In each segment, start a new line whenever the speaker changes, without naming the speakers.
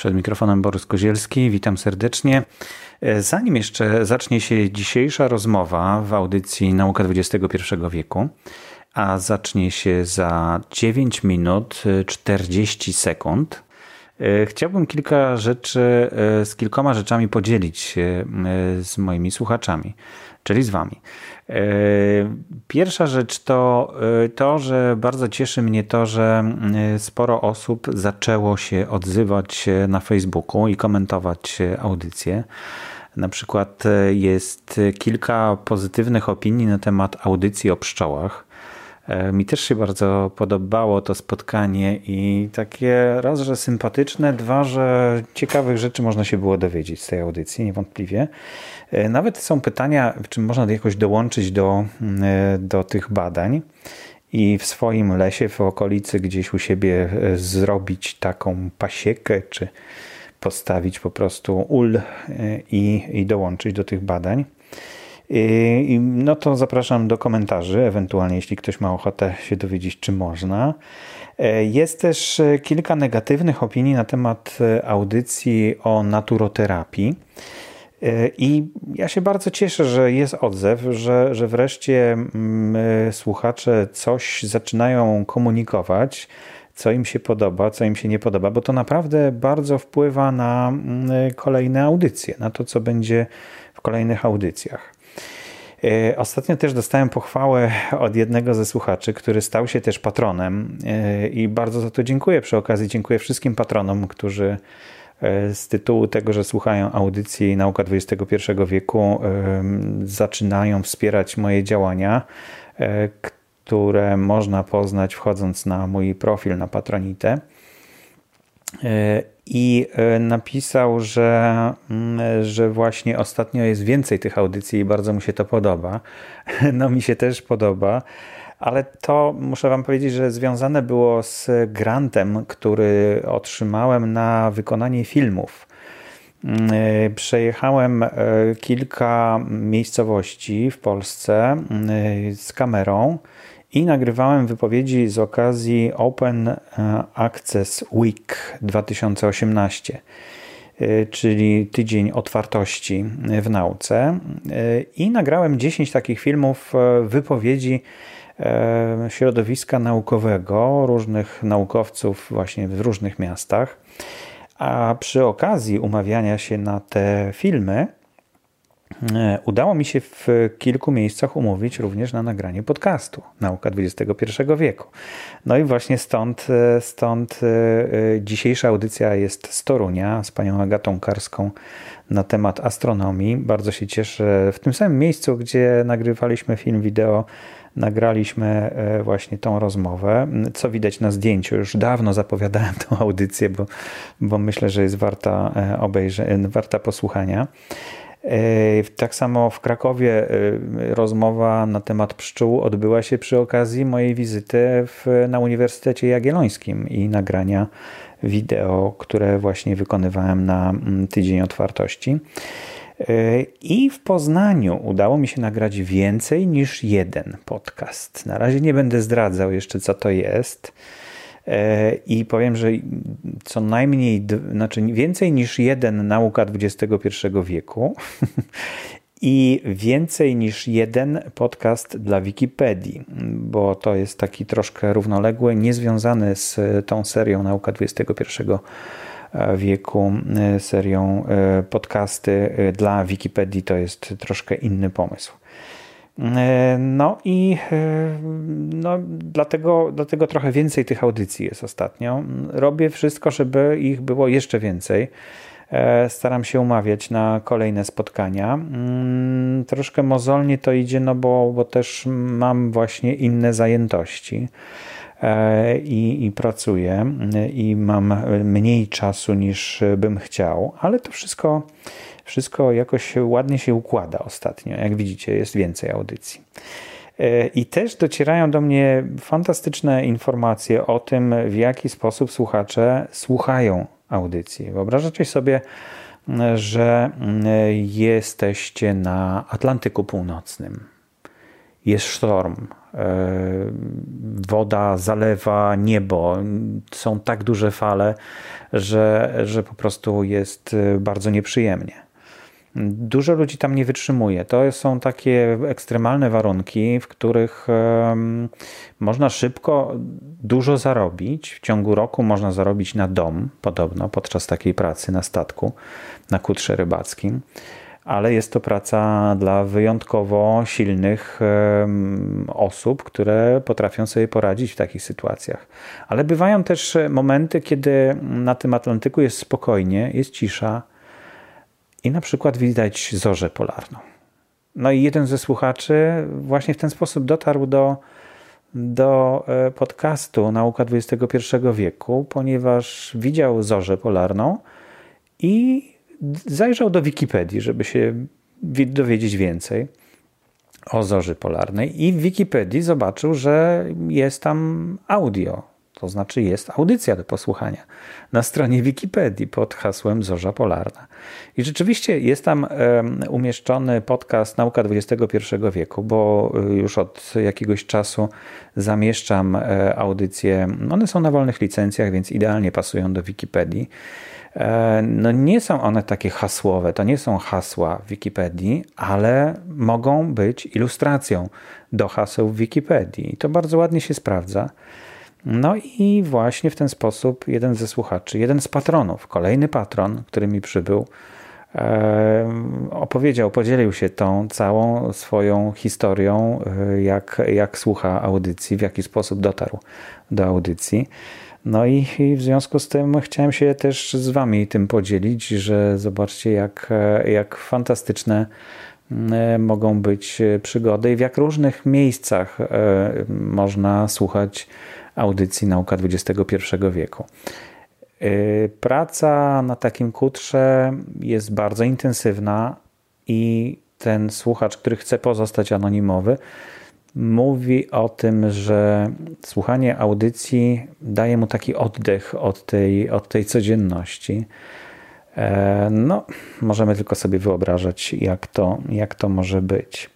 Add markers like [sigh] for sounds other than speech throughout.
Przed mikrofonem Borys Kozielski, witam serdecznie. Zanim jeszcze zacznie się dzisiejsza rozmowa w audycji Nauka XXI wieku, a zacznie się za 9 minut 40 sekund, chciałbym kilka rzeczy, z kilkoma rzeczami podzielić się z moimi słuchaczami, czyli z Wami. E, pierwsza rzecz to e, to, że bardzo cieszy mnie to, że e, sporo osób zaczęło się odzywać na Facebooku i komentować audycje. Na przykład jest kilka pozytywnych opinii na temat audycji o pszczołach. E, mi też się bardzo podobało to spotkanie i takie raz, że sympatyczne, dwa, że ciekawych rzeczy można się było dowiedzieć z tej audycji, niewątpliwie. E, nawet są pytania, czy można jakoś dołączyć do, e, do tych badań i w swoim lesie, w okolicy gdzieś u siebie zrobić taką pasiekę, czy postawić po prostu ul i, i dołączyć do tych badań. No to zapraszam do komentarzy, ewentualnie jeśli ktoś ma ochotę się dowiedzieć, czy można. E, jest też e, kilka negatywnych opinii na temat e, audycji o naturoterapii. I ja się bardzo cieszę, że jest odzew, że, że wreszcie mm, słuchacze coś zaczynają komunikować, co im się podoba, co im się nie podoba, bo to naprawdę bardzo wpływa na mm, kolejne audycje, na to, co będzie w kolejnych audycjach. E, ostatnio też dostałem pochwałę od jednego ze słuchaczy, który stał się też patronem e, i bardzo za to dziękuję. Przy okazji dziękuję wszystkim patronom, którzy e, z tytułu tego, że słuchają audycji Nauka XXI wieku, zaczynają wspierać moje działania, które można poznać wchodząc na mój profil na Patronite i e, napisał, że, mm, że właśnie ostatnio jest więcej tych audycji i bardzo mu się to podoba. [laughs] No mi się też podoba, ale to muszę Wam powiedzieć, że związane było z grantem, który otrzymałem na wykonanie filmów. Mm, e, przejechałem e, kilka miejscowości w Polsce mm, z kamerą i nagrywałem wypowiedzi z okazji Open e, Access Week 2018, e, czyli tydzień otwartości w nauce. E, I nagrałem 10 takich filmów wypowiedzi środowiska naukowego, różnych naukowców właśnie w różnych miastach. A przy okazji umawiania się na te filmy, udało mi się w kilku miejscach umówić również na nagranie podcastu Nauka XXI wieku. No i właśnie stąd, e, stąd e, dzisiejsza audycja jest z Torunia z panią Agatą Karską na temat astronomii. Bardzo się cieszę. W tym samym miejscu, gdzie nagrywaliśmy film wideo, nagraliśmy właśnie tą rozmowę. Co widać na zdjęciu, już dawno zapowiadałem tą audycję, bo, bo myślę, że jest warta obejrzenia, warta posłuchania. Tak samo w Krakowie e, rozmowa na temat pszczół odbyła się przy okazji mojej wizyty w, na Uniwersytecie Jagiellońskim i nagrania wideo, które właśnie wykonywałem na mm, tydzień otwartości. I w Poznaniu udało mi się nagrać więcej niż jeden podcast. Na razie nie będę zdradzał jeszcze, co to jest. E, I powiem, że co najmniej, znaczy więcej niż jeden nauka XXI wieku [laughs] i więcej niż jeden podcast dla Wikipedii, bo to jest taki troszkę równoległy, niezwiązany z tą serią Nauka XXI wieku, e, serią e, podcasty dla Wikipedii. To jest troszkę inny pomysł. E, no i e, no, dlatego, dlatego trochę więcej tych audycji jest ostatnio. Robię wszystko, żeby ich było jeszcze więcej. E, staram się umawiać na kolejne spotkania. Mm, troszkę mozolnie to idzie, no bo, bo też mam właśnie inne zajętości i, i pracuję i mam mniej czasu niż bym chciał, ale to wszystko wszystko jakoś ładnie się układa ostatnio. Jak widzicie, jest więcej audycji. E, I też docierają do mnie fantastyczne informacje o tym, w jaki sposób słuchacze słuchają audycji. Wyobrażacie sobie, że jesteście na Atlantyku Północnym. Jest sztorm, woda zalewa niebo. Są tak duże fale, że, że po prostu jest bardzo nieprzyjemnie. Dużo ludzi tam nie wytrzymuje. To są takie ekstremalne warunki, w których można szybko dużo zarobić. W ciągu roku można zarobić na dom, podobno, podczas takiej pracy na statku, na kutrze rybackim. Ale jest to praca dla wyjątkowo silnych osób, które potrafią sobie poradzić w takich sytuacjach. Ale bywają też momenty, kiedy na tym Atlantyku jest spokojnie, jest cisza i na przykład widać zorzę polarną. No i jeden ze słuchaczy właśnie w ten sposób dotarł do, do e, podcastu Nauka XXI wieku, ponieważ widział zorzę polarną i zajrzał do Wikipedii, żeby się dowiedzieć więcej o zorzy polarnej i w Wikipedii zobaczył, że jest tam audio to znaczy jest audycja do posłuchania na stronie Wikipedii pod hasłem Zorza Polarna. I rzeczywiście jest tam umieszczony podcast Nauka XXI wieku, bo y, już od jakiegoś czasu zamieszczam e, audycje. One są na wolnych licencjach, więc idealnie pasują do Wikipedii. E, no nie są one takie hasłowe, to nie są hasła w Wikipedii, ale mogą być ilustracją do haseł w Wikipedii. I to bardzo ładnie się sprawdza. No i właśnie w ten sposób jeden ze słuchaczy, jeden z patronów, kolejny patron, który mi przybył, opowiedział, podzielił się tą całą swoją historią, e, jak, jak słucha audycji, w jaki sposób dotarł do audycji. No i, i, w związku z tym chciałem się też z Wami tym podzielić, że zobaczcie, jak, e, jak fantastyczne e, mogą być przygody i w jak różnych miejscach można słuchać audycji Nauka XXI wieku. Y, praca na takim kutrze jest bardzo intensywna i ten słuchacz, który chce pozostać anonimowy, mówi o tym, że słuchanie audycji daje mu taki oddech od tej, od tej codzienności. E, no, możemy tylko sobie wyobrażać, jak to, jak to może być.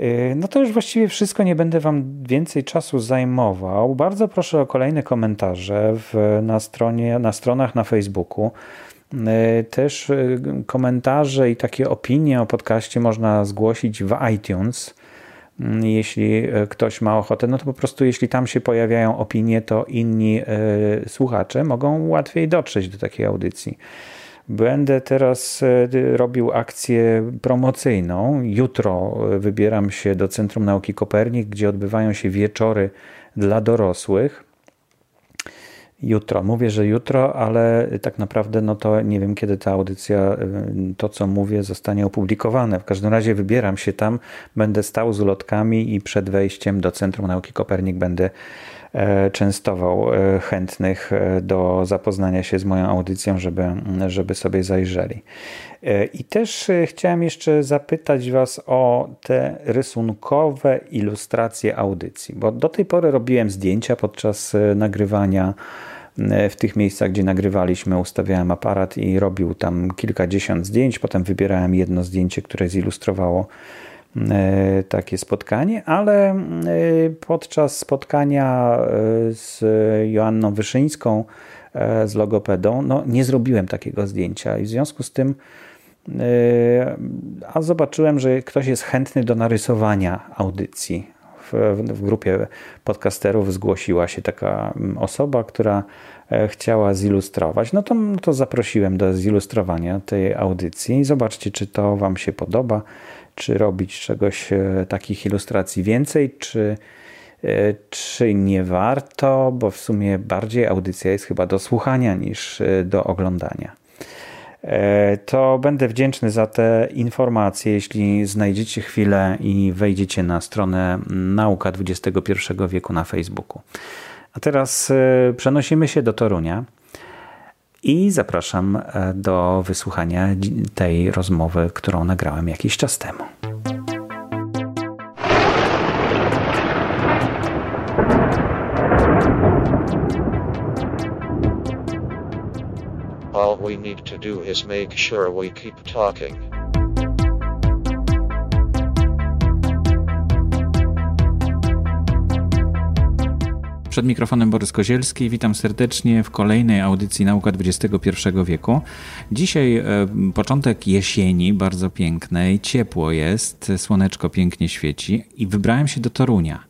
Y, no to już właściwie wszystko, nie będę Wam więcej czasu zajmował. Bardzo proszę o kolejne komentarze w, na, stronie, na stronach na Facebooku. Y, też y, komentarze i takie opinie o podcaście można zgłosić w iTunes. Jeśli ktoś ma ochotę, no to po prostu jeśli tam się pojawiają opinie, to inni słuchacze mogą łatwiej dotrzeć do takiej audycji. Będę teraz e, robił akcję promocyjną. Jutro e, wybieram się do Centrum Nauki Kopernik, gdzie odbywają się wieczory dla dorosłych. Jutro, mówię, że jutro, ale tak naprawdę no to nie wiem, kiedy ta audycja, e, to co mówię, zostanie opublikowane. W każdym razie wybieram się tam, będę stał z ulotkami i przed wejściem do Centrum Nauki Kopernik będę częstował e, chętnych e, do zapoznania się z moją audycją, żeby, żeby sobie zajrzeli. I też chciałem jeszcze zapytać Was o te rysunkowe ilustracje audycji, bo do tej pory robiłem zdjęcia podczas nagrywania w tych miejscach, gdzie nagrywaliśmy, ustawiałem aparat i robił tam kilkadziesiąt zdjęć. Potem wybierałem jedno zdjęcie, które zilustrowało E, takie spotkanie, ale e, podczas spotkania e, z Joanną Wyszyńską, z logopedą, no nie zrobiłem takiego zdjęcia i w związku z tym a zobaczyłem, że ktoś jest chętny do narysowania audycji. W, w grupie podcasterów zgłosiła się taka mm, osoba, która chciała zilustrować. No to, to zaprosiłem do zilustrowania tej audycji. Zobaczcie, czy to Wam się podoba czy robić czegoś, e, takich ilustracji więcej, czy, e, czy nie warto, bo w sumie bardziej audycja jest chyba do słuchania niż e, do oglądania. To będę wdzięczny za te informacje, jeśli znajdziecie chwilę i wejdziecie na stronę Nauka XXI wieku na Facebooku. A teraz przenosimy się do Torunia i zapraszam e, do wysłuchania tej rozmowy, którą nagrałem jakiś czas temu. All we need to do is make sure we keep talking. Przed mikrofonem Borys Kozielski. Witam serdecznie w kolejnej audycji Nauka XXI wieku. Dzisiaj e, początek jesieni, bardzo pięknej, ciepło jest, słoneczko pięknie świeci i wybrałem się do Torunia.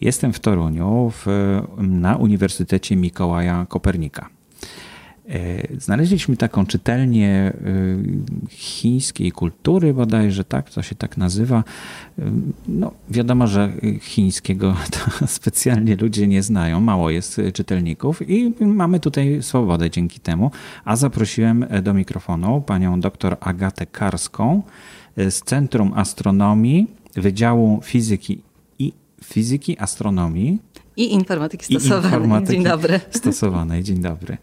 Jestem w Toruniu w, na Uniwersytecie Mikołaja Kopernika. E, znaleźliśmy taką czytelnię e, chińskiej kultury, bodajże tak, to się tak nazywa. E, no, wiadomo, że chińskiego [laughs] to specjalnie ludzie nie znają, mało jest czytelników i mamy tutaj swobodę dzięki temu. A zaprosiłem do mikrofonu panią dr Agatę Karską z Centrum Astronomii Wydziału Fizyki i Fizyki Astronomii
i informatyki stosowanej. I informatyki Dzień dobry.
Stosowanej. Dzień dobry.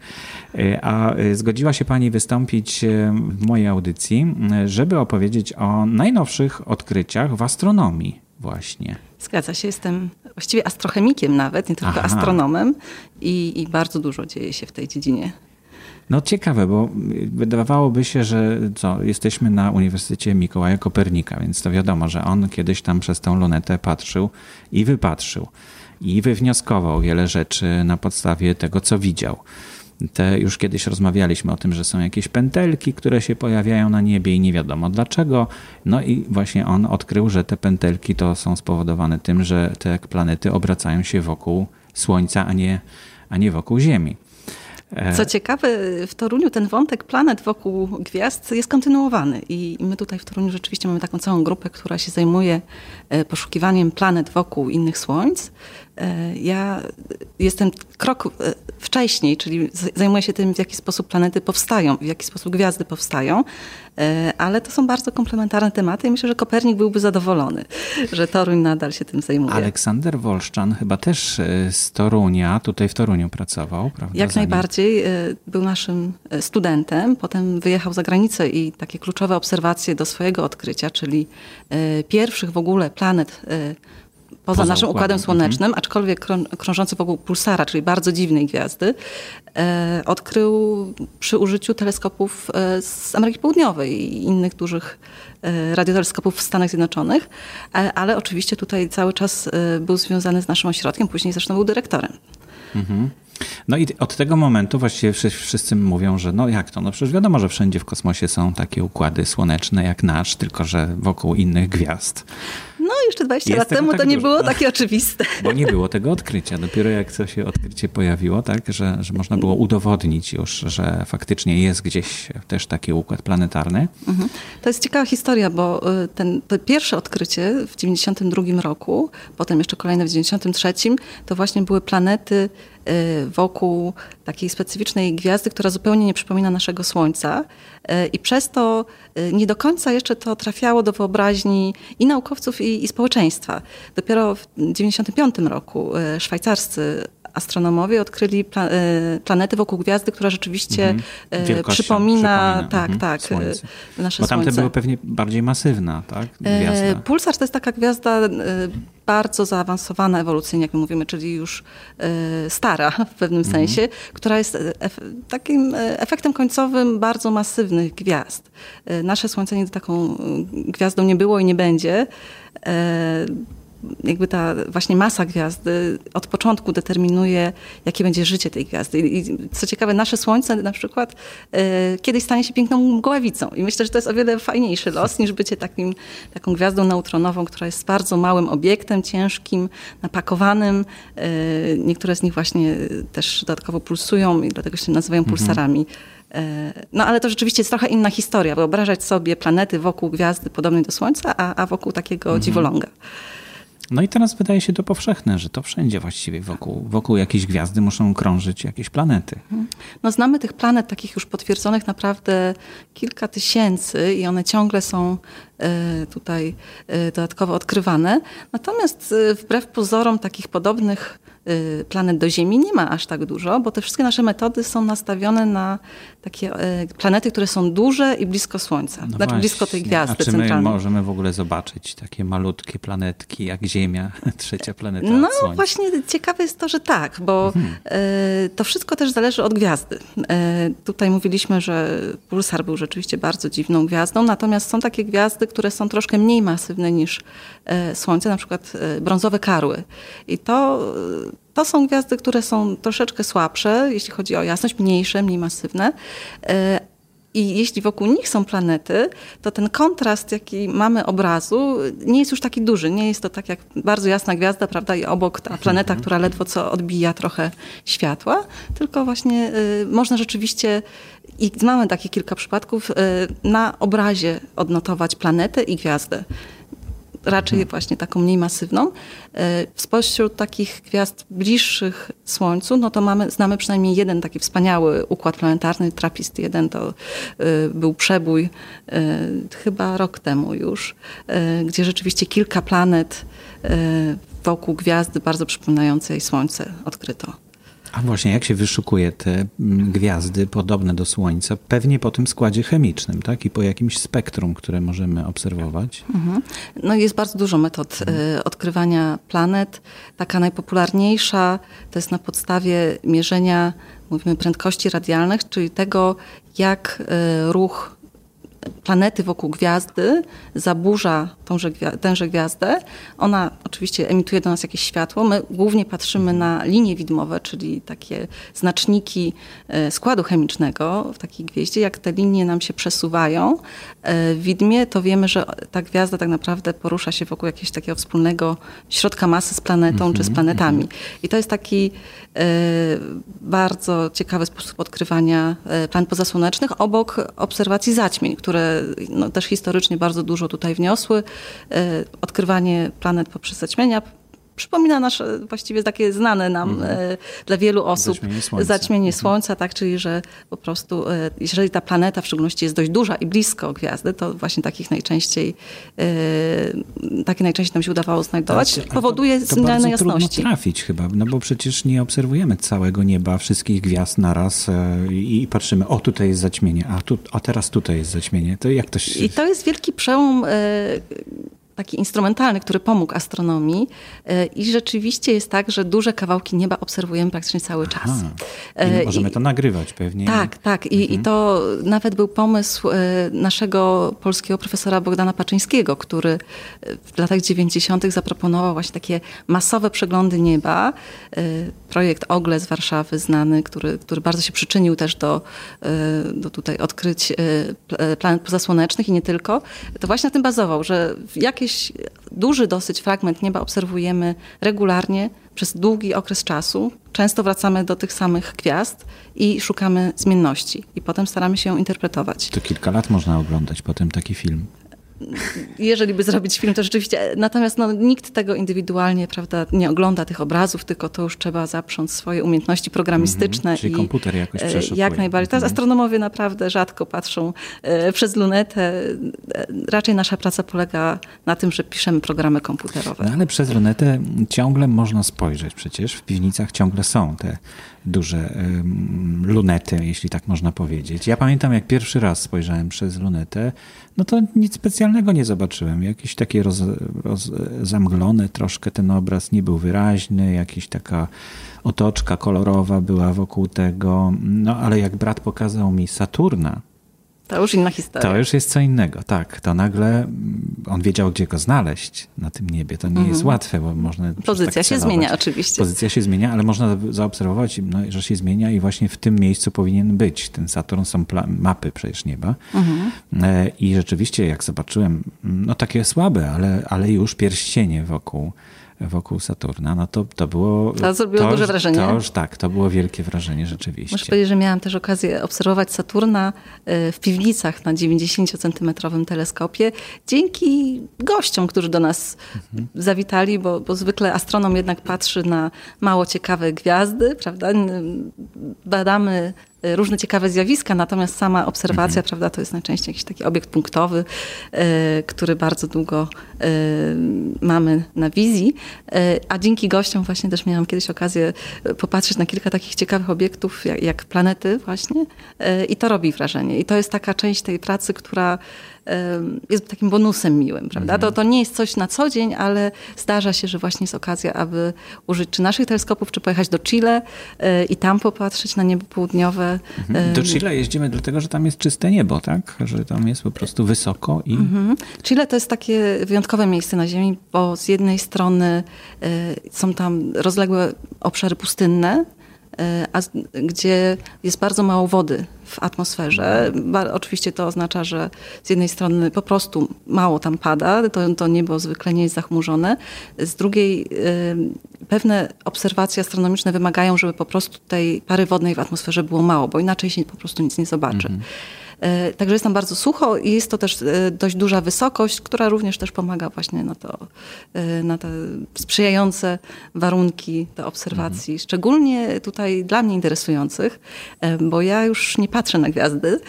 E, a e, zgodziła się Pani wystąpić e, w mojej audycji, żeby opowiedzieć o najnowszych odkryciach w astronomii właśnie.
Zgadza się, jestem właściwie astrochemikiem nawet, nie tylko Aha. astronomem i, i bardzo dużo dzieje się w tej dziedzinie.
No ciekawe, bo wydawałoby się, że co, jesteśmy na Uniwersytecie Mikołaja Kopernika, więc to wiadomo, że on kiedyś tam przez tą lunetę patrzył i wypatrzył i wywnioskował wiele rzeczy na podstawie tego, co widział. Te, już kiedyś rozmawialiśmy o tym, że są jakieś pętelki, które się pojawiają na niebie i nie wiadomo dlaczego. No i właśnie on odkrył, że te pętelki to są spowodowane tym, że te planety obracają się wokół Słońca, a nie, a nie wokół Ziemi.
Co ciekawe, w Toruniu ten wątek planet wokół gwiazd jest kontynuowany i my tutaj w Toruniu rzeczywiście mamy taką całą grupę, która się zajmuje e, poszukiwaniem planet wokół innych słońc. E, ja jestem krok e, wcześniej, czyli zajmuję się tym, w jaki sposób planety powstają, w jaki sposób gwiazdy powstają, e, ale to są bardzo komplementarne tematy i myślę, że Kopernik byłby zadowolony, że Toruń nadal się tym zajmuje.
Aleksander Wolszczan chyba też z Torunia, tutaj w Toruniu pracował, prawda?
Jak najbardziej. Był naszym studentem, potem wyjechał za granicę i takie kluczowe obserwacje do swojego odkrycia, czyli pierwszych w ogóle planet poza, poza naszym układem, słonecznym, mhm. aczkolwiek krążący wokół pulsara, czyli bardzo dziwnej gwiazdy, e, odkrył przy użyciu teleskopów e, z Ameryki Południowej i innych dużych e, radioteleskopów w Stanach Zjednoczonych, e, ale oczywiście tutaj cały czas e, był związany z naszym ośrodkiem, później zresztą był dyrektorem. Mhm.
No i od tego momentu właściwie wszyscy mówią, że no jak to? No przecież wiadomo, że wszędzie w kosmosie są takie układy słoneczne jak nasz, tylko że wokół innych gwiazd.
No jeszcze 20 Jest lat temu tak to nie dużo. było takie oczywiste.
Bo nie było tego odkrycia. Dopiero jak to się odkrycie pojawiło, tak, że, że można było udowodnić już, że faktycznie jest gdzieś też taki układ planetarny. Mhm.
To jest ciekawa historia, bo y, ten, to pierwsze odkrycie w 92 roku, potem jeszcze kolejne w 93, to właśnie były planety y, wokół takiej specyficznej gwiazdy, która zupełnie nie przypomina naszego Słońca. Y, I przez to nie do końca jeszcze to trafiało do wyobraźni i naukowców, i i, społeczeństwa. Dopiero w 1995 roku e, szwajcarscy astronomowie odkryli pla e, planety wokół gwiazdy, która rzeczywiście mhm. przypomina, przypomina, tak, mhm. tak,
słońce. nasze Bo tamte były pewnie bardziej masywna, tak?
Gwiazda. Pulsar to jest taka gwiazda bardzo zaawansowana ewolucyjnie, jak my mówimy, czyli już stara w pewnym mhm. sensie, która jest takim efektem końcowym bardzo masywnych gwiazd. Nasze Słońce nigdy taką gwiazdą nie było i nie będzie. Jakby ta właśnie masa gwiazdy od początku determinuje, jakie będzie życie tej gwiazdy. I co ciekawe, nasze Słońce na przykład e, kiedyś stanie się piękną mgławicą. I myślę, że to jest o wiele fajniejszy los niż bycie takim, taką gwiazdą neutronową, która jest bardzo małym obiektem, ciężkim, napakowanym. E, niektóre z nich właśnie też dodatkowo pulsują i dlatego się nazywają mhm. pulsarami. No ale to rzeczywiście jest trochę inna historia. Wyobrażać sobie planety wokół gwiazdy podobnej do Słońca, a, a wokół takiego mhm. dziwoląga.
No i teraz wydaje się to powszechne, że to wszędzie właściwie wokół, wokół jakiejś gwiazdy muszą krążyć jakieś planety. Mhm.
No znamy tych planet takich już potwierdzonych naprawdę kilka tysięcy i one ciągle są tutaj e, dodatkowo odkrywane. Natomiast e, wbrew pozorom takich podobnych planet do Ziemi nie ma aż tak dużo, bo te wszystkie nasze metody są nastawione na takie planety, które są duże i blisko Słońca, no znaczy właśnie. blisko tej gwiazdy A czy my
możemy w ogóle zobaczyć takie malutkie planetki jak Ziemia, [laughs] trzecia planeta
No
Słońca?
właśnie ciekawe jest to, że tak, bo mhm. To wszystko też zależy od gwiazdy. Tutaj mówiliśmy, że Pulsar był rzeczywiście bardzo dziwną gwiazdą, natomiast są takie gwiazdy, które są troszkę mniej masywne niż Słońce, na przykład brązowe karły. I to to są gwiazdy, które są troszeczkę słabsze, jeśli chodzi o jasność, mniejsze, mniej masywne. I jeśli wokół nich są planety, to ten kontrast, jaki mamy obrazu, nie jest już taki duży. Nie jest to tak jak bardzo jasna gwiazda, prawda, i obok ta planeta, mhm. która ledwo co odbija trochę światła, tylko właśnie y, można rzeczywiście, i mamy takie kilka przypadków, y, na obrazie odnotować planetę i gwiazdę raczej mhm. właśnie taką mniej masywną. E, spośród takich gwiazd bliższych Słońcu, no to mamy, znamy przynajmniej jeden taki wspaniały układ planetarny, TRAPPIST-1 to e, był przebój e, chyba rok temu już, gdzie rzeczywiście kilka planet wokół gwiazdy bardzo przypominającej Słońce odkryto.
A właśnie, jak się wyszukuje te mm, gwiazdy podobne do Słońca? Pewnie po tym składzie chemicznym, tak? I po jakimś spektrum, które możemy obserwować? Mhm.
No jest bardzo dużo metod mhm. odkrywania planet. Taka najpopularniejsza to jest na podstawie mierzenia, mówimy, prędkości radialnych, czyli tego, jak y, ruch planety wokół gwiazdy zaburza tąże, tęże gwiazdę. Ona oczywiście emituje do nas jakieś światło. My głównie patrzymy na linie widmowe, czyli takie znaczniki e, składu chemicznego w takiej gwieździe. Jak te linie nam się przesuwają e, w widmie, to wiemy, że ta gwiazda tak naprawdę porusza się wokół jakiegoś takiego wspólnego środka masy z planetą czy z mhm, planetami. Mhm. I to jest taki e, bardzo ciekawy sposób odkrywania planet pozasłonecznych obok obserwacji zaćmień, które no, też historycznie bardzo dużo tutaj wniosły. E, odkrywanie planet poprzez zaćmienia przypomina nasze właściwie takie znane nam. E, dla wielu osób zaćmienie słońca. Zaćmienie mhm. słońca, tak, czyli że po prostu e, jeżeli ta planeta w szczególności jest dość duża i blisko gwiazdy, to właśnie takich najczęściej takie najczęściej nam się udawało znajdować, tak, powoduje to, to zmianę jasności.
trafić chyba, no bo przecież nie obserwujemy całego nieba, wszystkich gwiazd naraz i patrzymy, o tutaj jest zaćmienie, a, tu, a teraz tutaj jest zaćmienie. To jak to się...
I to jest wielki przełom taki instrumentalny, który pomógł astronomii e, i rzeczywiście jest tak, że duże kawałki nieba obserwujemy praktycznie cały czas.
Aha. I możemy I, to nagrywać pewnie.
Tak, tak. I, mhm. I to nawet był pomysł e, naszego polskiego profesora Bogdana Paczyńskiego, który w latach 90. zaproponował właśnie takie masowe przeglądy nieba. E, projekt Ogle z Warszawy znany, który, który bardzo się przyczynił też do, do tutaj odkryć planet pozasłonecznych i nie tylko. To właśnie na tym bazował, że jakie jakiś duży dosyć fragment nieba obserwujemy regularnie przez długi okres czasu. Często wracamy do tych samych gwiazd i szukamy zmienności. I potem staramy się ją interpretować.
To kilka lat można oglądać potem taki film
jeżeli by zrobić film, to rzeczywiście. Natomiast no, nikt tego indywidualnie prawda, nie ogląda tych obrazów, tylko to już trzeba zaprząc swoje umiejętności programistyczne. -hmm.
Czyli i komputer jakoś e, przeszedł.
Jak najbardziej. Teraz astronomowie naprawdę rzadko patrzą e, przez lunetę. E, raczej nasza praca polega na tym, że piszemy programy komputerowe.
No, ale przez lunetę ciągle można spojrzeć. Przecież w piwnicach ciągle są te duże lunety, jeśli tak można powiedzieć. Ja pamiętam, jak pierwszy raz spojrzałem przez lunetę, no to nic specjalnego nie zobaczyłem. Jakiś takie roz, roz, zamglony troszkę ten obraz, nie był wyraźny, jakiś taka otoczka kolorowa była wokół tego. No ale jak brat pokazał mi Saturna,
to już inna historia.
To już jest co innego, tak. To nagle mm, on wiedział, gdzie go znaleźć na tym niebie. To nie jest mhm. łatwe, bo można.
Pozycja tak się zmienia, oczywiście.
Pozycja się zmienia, ale można zaobserwować, no, że się zmienia i właśnie w tym miejscu powinien być. Ten Saturn są mapy przecież nieba. Mhm. E, I rzeczywiście, jak zobaczyłem, no takie słabe, ale, ale już pierścienie wokół wokół Saturna, no to, to było...
To zrobiło to duże wrażenie.
To tak, to było wielkie wrażenie rzeczywiście.
Muszę powiedzieć, że miałam też okazję obserwować Saturna y, w piwnicach na 90-centymetrowym teleskopie dzięki gościom, którzy do nas mhm. zawitali, bo, bo zwykle astronom jednak patrzy na mało ciekawe gwiazdy, prawda? Badamy różne ciekawe zjawiska, natomiast sama obserwacja, mhm. prawda, to jest najczęściej jakiś taki obiekt punktowy, e, który bardzo długo e, mamy na wizji. E, a dzięki gościom właśnie też miałam kiedyś okazję popatrzeć na kilka takich ciekawych obiektów, jak, jak planety właśnie i to robi wrażenie. I to jest taka część tej pracy, która jest takim bonusem miłym, prawda? To, to nie jest coś na co dzień, ale zdarza się, że właśnie jest okazja, aby użyć czy naszych teleskopów, czy pojechać do Chile i tam popatrzeć na niebo południowe.
Mhm. Do Chile jeździmy dlatego, że tam jest czyste niebo, tak? Że tam jest po prostu wysoko i... Mhm.
Chile to jest takie wyjątkowe miejsce na Ziemi, bo z jednej strony są tam rozległe obszary pustynne, E, a, gdzie jest bardzo mało wody w atmosferze. Oczywiście to oznacza, że z jednej strony po prostu mało tam pada, to, to niebo zwykle nie jest zachmurzone. Z drugiej e, pewne obserwacje astronomiczne wymagają, żeby po prostu tej pary wodnej w atmosferze było mało, bo inaczej się po prostu nic nie zobaczy. Mhm. E, także jest tam bardzo sucho i jest to też e, dość duża wysokość, która również też pomaga właśnie na to, e, na te sprzyjające warunki do obserwacji, mhm. szczególnie tutaj dla mnie interesujących, bo ja już nie patrzę na gwiazdy,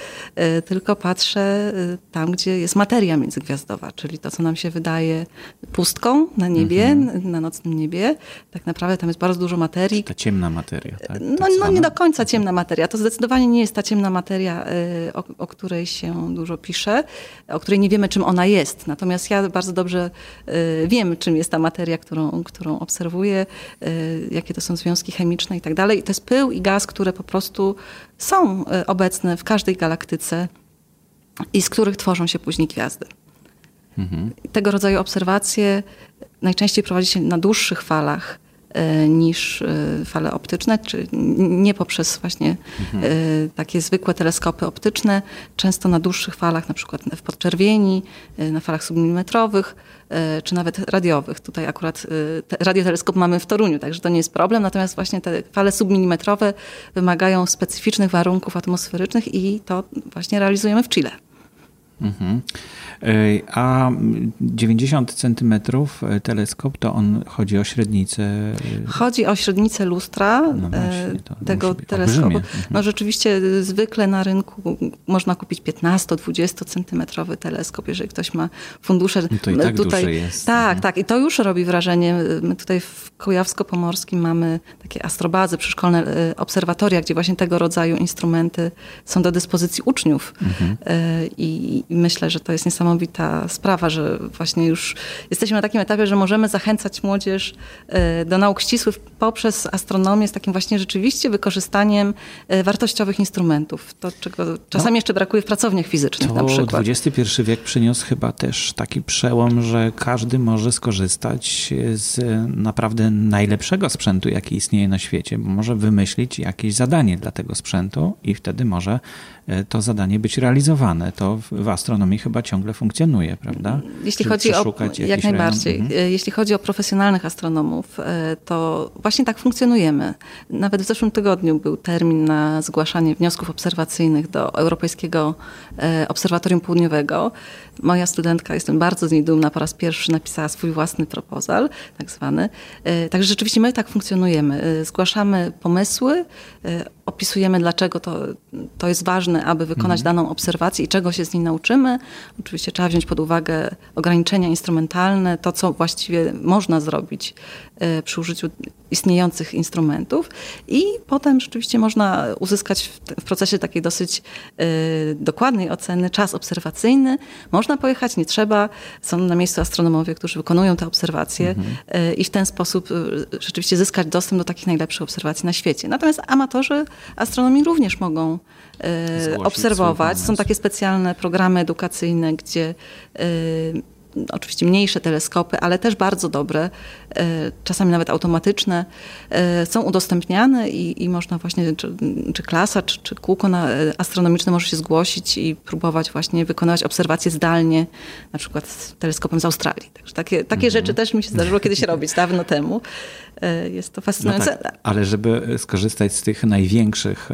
tylko patrzę tam, gdzie jest materia międzygwiazdowa, czyli to, co nam się wydaje pustką na niebie, mhm. na nocnym niebie. Tak naprawdę tam jest bardzo dużo materii.
Ta ciemna materia, tak?
No, no nie do końca ciemna materia. To zdecydowanie nie jest ta ciemna materia, o, o której się dużo pisze, o której nie wiemy, czym ona jest. Natomiast ja bardzo dobrze y, wiem, czym jest ta materia, którą, którą obserwuję, y, jakie to są związki chemiczne i tak dalej. To jest pył i gaz, które po prostu są y, obecne w każdej galaktyce i z których tworzą się później gwiazdy. Mhm. Tego rodzaju obserwacje najczęściej prowadzi się na dłuższych falach E, niż e, fale optyczne, czy nie poprzez właśnie mhm. E, takie zwykłe teleskopy optyczne, często na dłuższych falach, na przykład w podczerwieni, na falach submilimetrowych, czy nawet radiowych. Tutaj akurat radioteleskop mamy w Toruniu, także to nie jest problem, natomiast właśnie te fale submilimetrowe wymagają specyficznych warunków atmosferycznych i to właśnie realizujemy w Chile. Mhm.
A 90 centymetrów e, teleskop, to on chodzi o średnicę?
E, chodzi o średnicę lustra no właśnie, tego teleskopu. Mhm. No rzeczywiście zwykle na rynku można kupić 15-20 centymetrowy teleskop, jeżeli ktoś ma fundusze.
No to i tak tutaj, jest.
Tak, mhm. tak. I to już robi wrażenie. My tutaj w Kujawsko-Pomorskim mamy takie astrobazy, przyszkolne e, obserwatoria, gdzie właśnie tego rodzaju instrumenty są do dyspozycji uczniów. Mhm. I myślę, że to jest niesamowita sprawa, że właśnie już jesteśmy na takim etapie, że możemy zachęcać młodzież e, do nauk ścisłych poprzez astronomię z takim właśnie rzeczywiście wykorzystaniem e, wartościowych instrumentów. To, czego czasami no, jeszcze brakuje w pracowniach fizycznych
to
na przykład.
XXI wiek przyniósł chyba też taki przełom, że każdy może skorzystać z naprawdę najlepszego sprzętu, jaki istnieje na świecie, bo może wymyślić jakieś zadanie dla tego sprzętu i wtedy może E, to zadanie być realizowane. To w astronomii chyba ciągle funkcjonuje, prawda?
Jeśli chodzi o, jak najbardziej. Mhm. E, jeśli chodzi o profesjonalnych astronomów, e, to właśnie tak funkcjonujemy. Nawet w zeszłym tygodniu był termin na zgłaszanie wniosków obserwacyjnych do Europejskiego Obserwatorium Południowego. Moja studentka, jestem bardzo z niej dumna, po raz pierwszy napisała swój własny proposal, tak zwany. Także rzeczywiście my tak funkcjonujemy. Zgłaszamy pomysły, opisujemy, dlaczego to, to jest ważne, aby wykonać mhm. daną obserwację i czego się z niej nauczymy. Oczywiście trzeba wziąć pod uwagę ograniczenia instrumentalne, to co właściwie można zrobić przy użyciu istniejących instrumentów i potem rzeczywiście można uzyskać w, procesie takiej dosyć y, dokładnej oceny czas obserwacyjny. Można pojechać, nie trzeba. Są na miejscu astronomowie, którzy wykonują te obserwacje mhm. y, i w ten sposób y, rzeczywiście zyskać dostęp do takich najlepszych obserwacji na świecie. Natomiast amatorzy astronomii również mogą obserwować. Są takie specjalne programy edukacyjne, gdzie oczywiście mniejsze teleskopy, ale też bardzo dobre, e, czasami nawet automatyczne, e, są udostępniane i, i można właśnie, czy, czy klasa, czy, czy kółko na, e, astronomiczne może się zgłosić i próbować właśnie wykonywać obserwacje zdalnie, na przykład z teleskopem z Australii. Także takie, takie mhm. rzeczy też mi się zdarzyło kiedyś robić, dawno temu. Jest to fascynujące. No tak,
ale żeby skorzystać z tych największych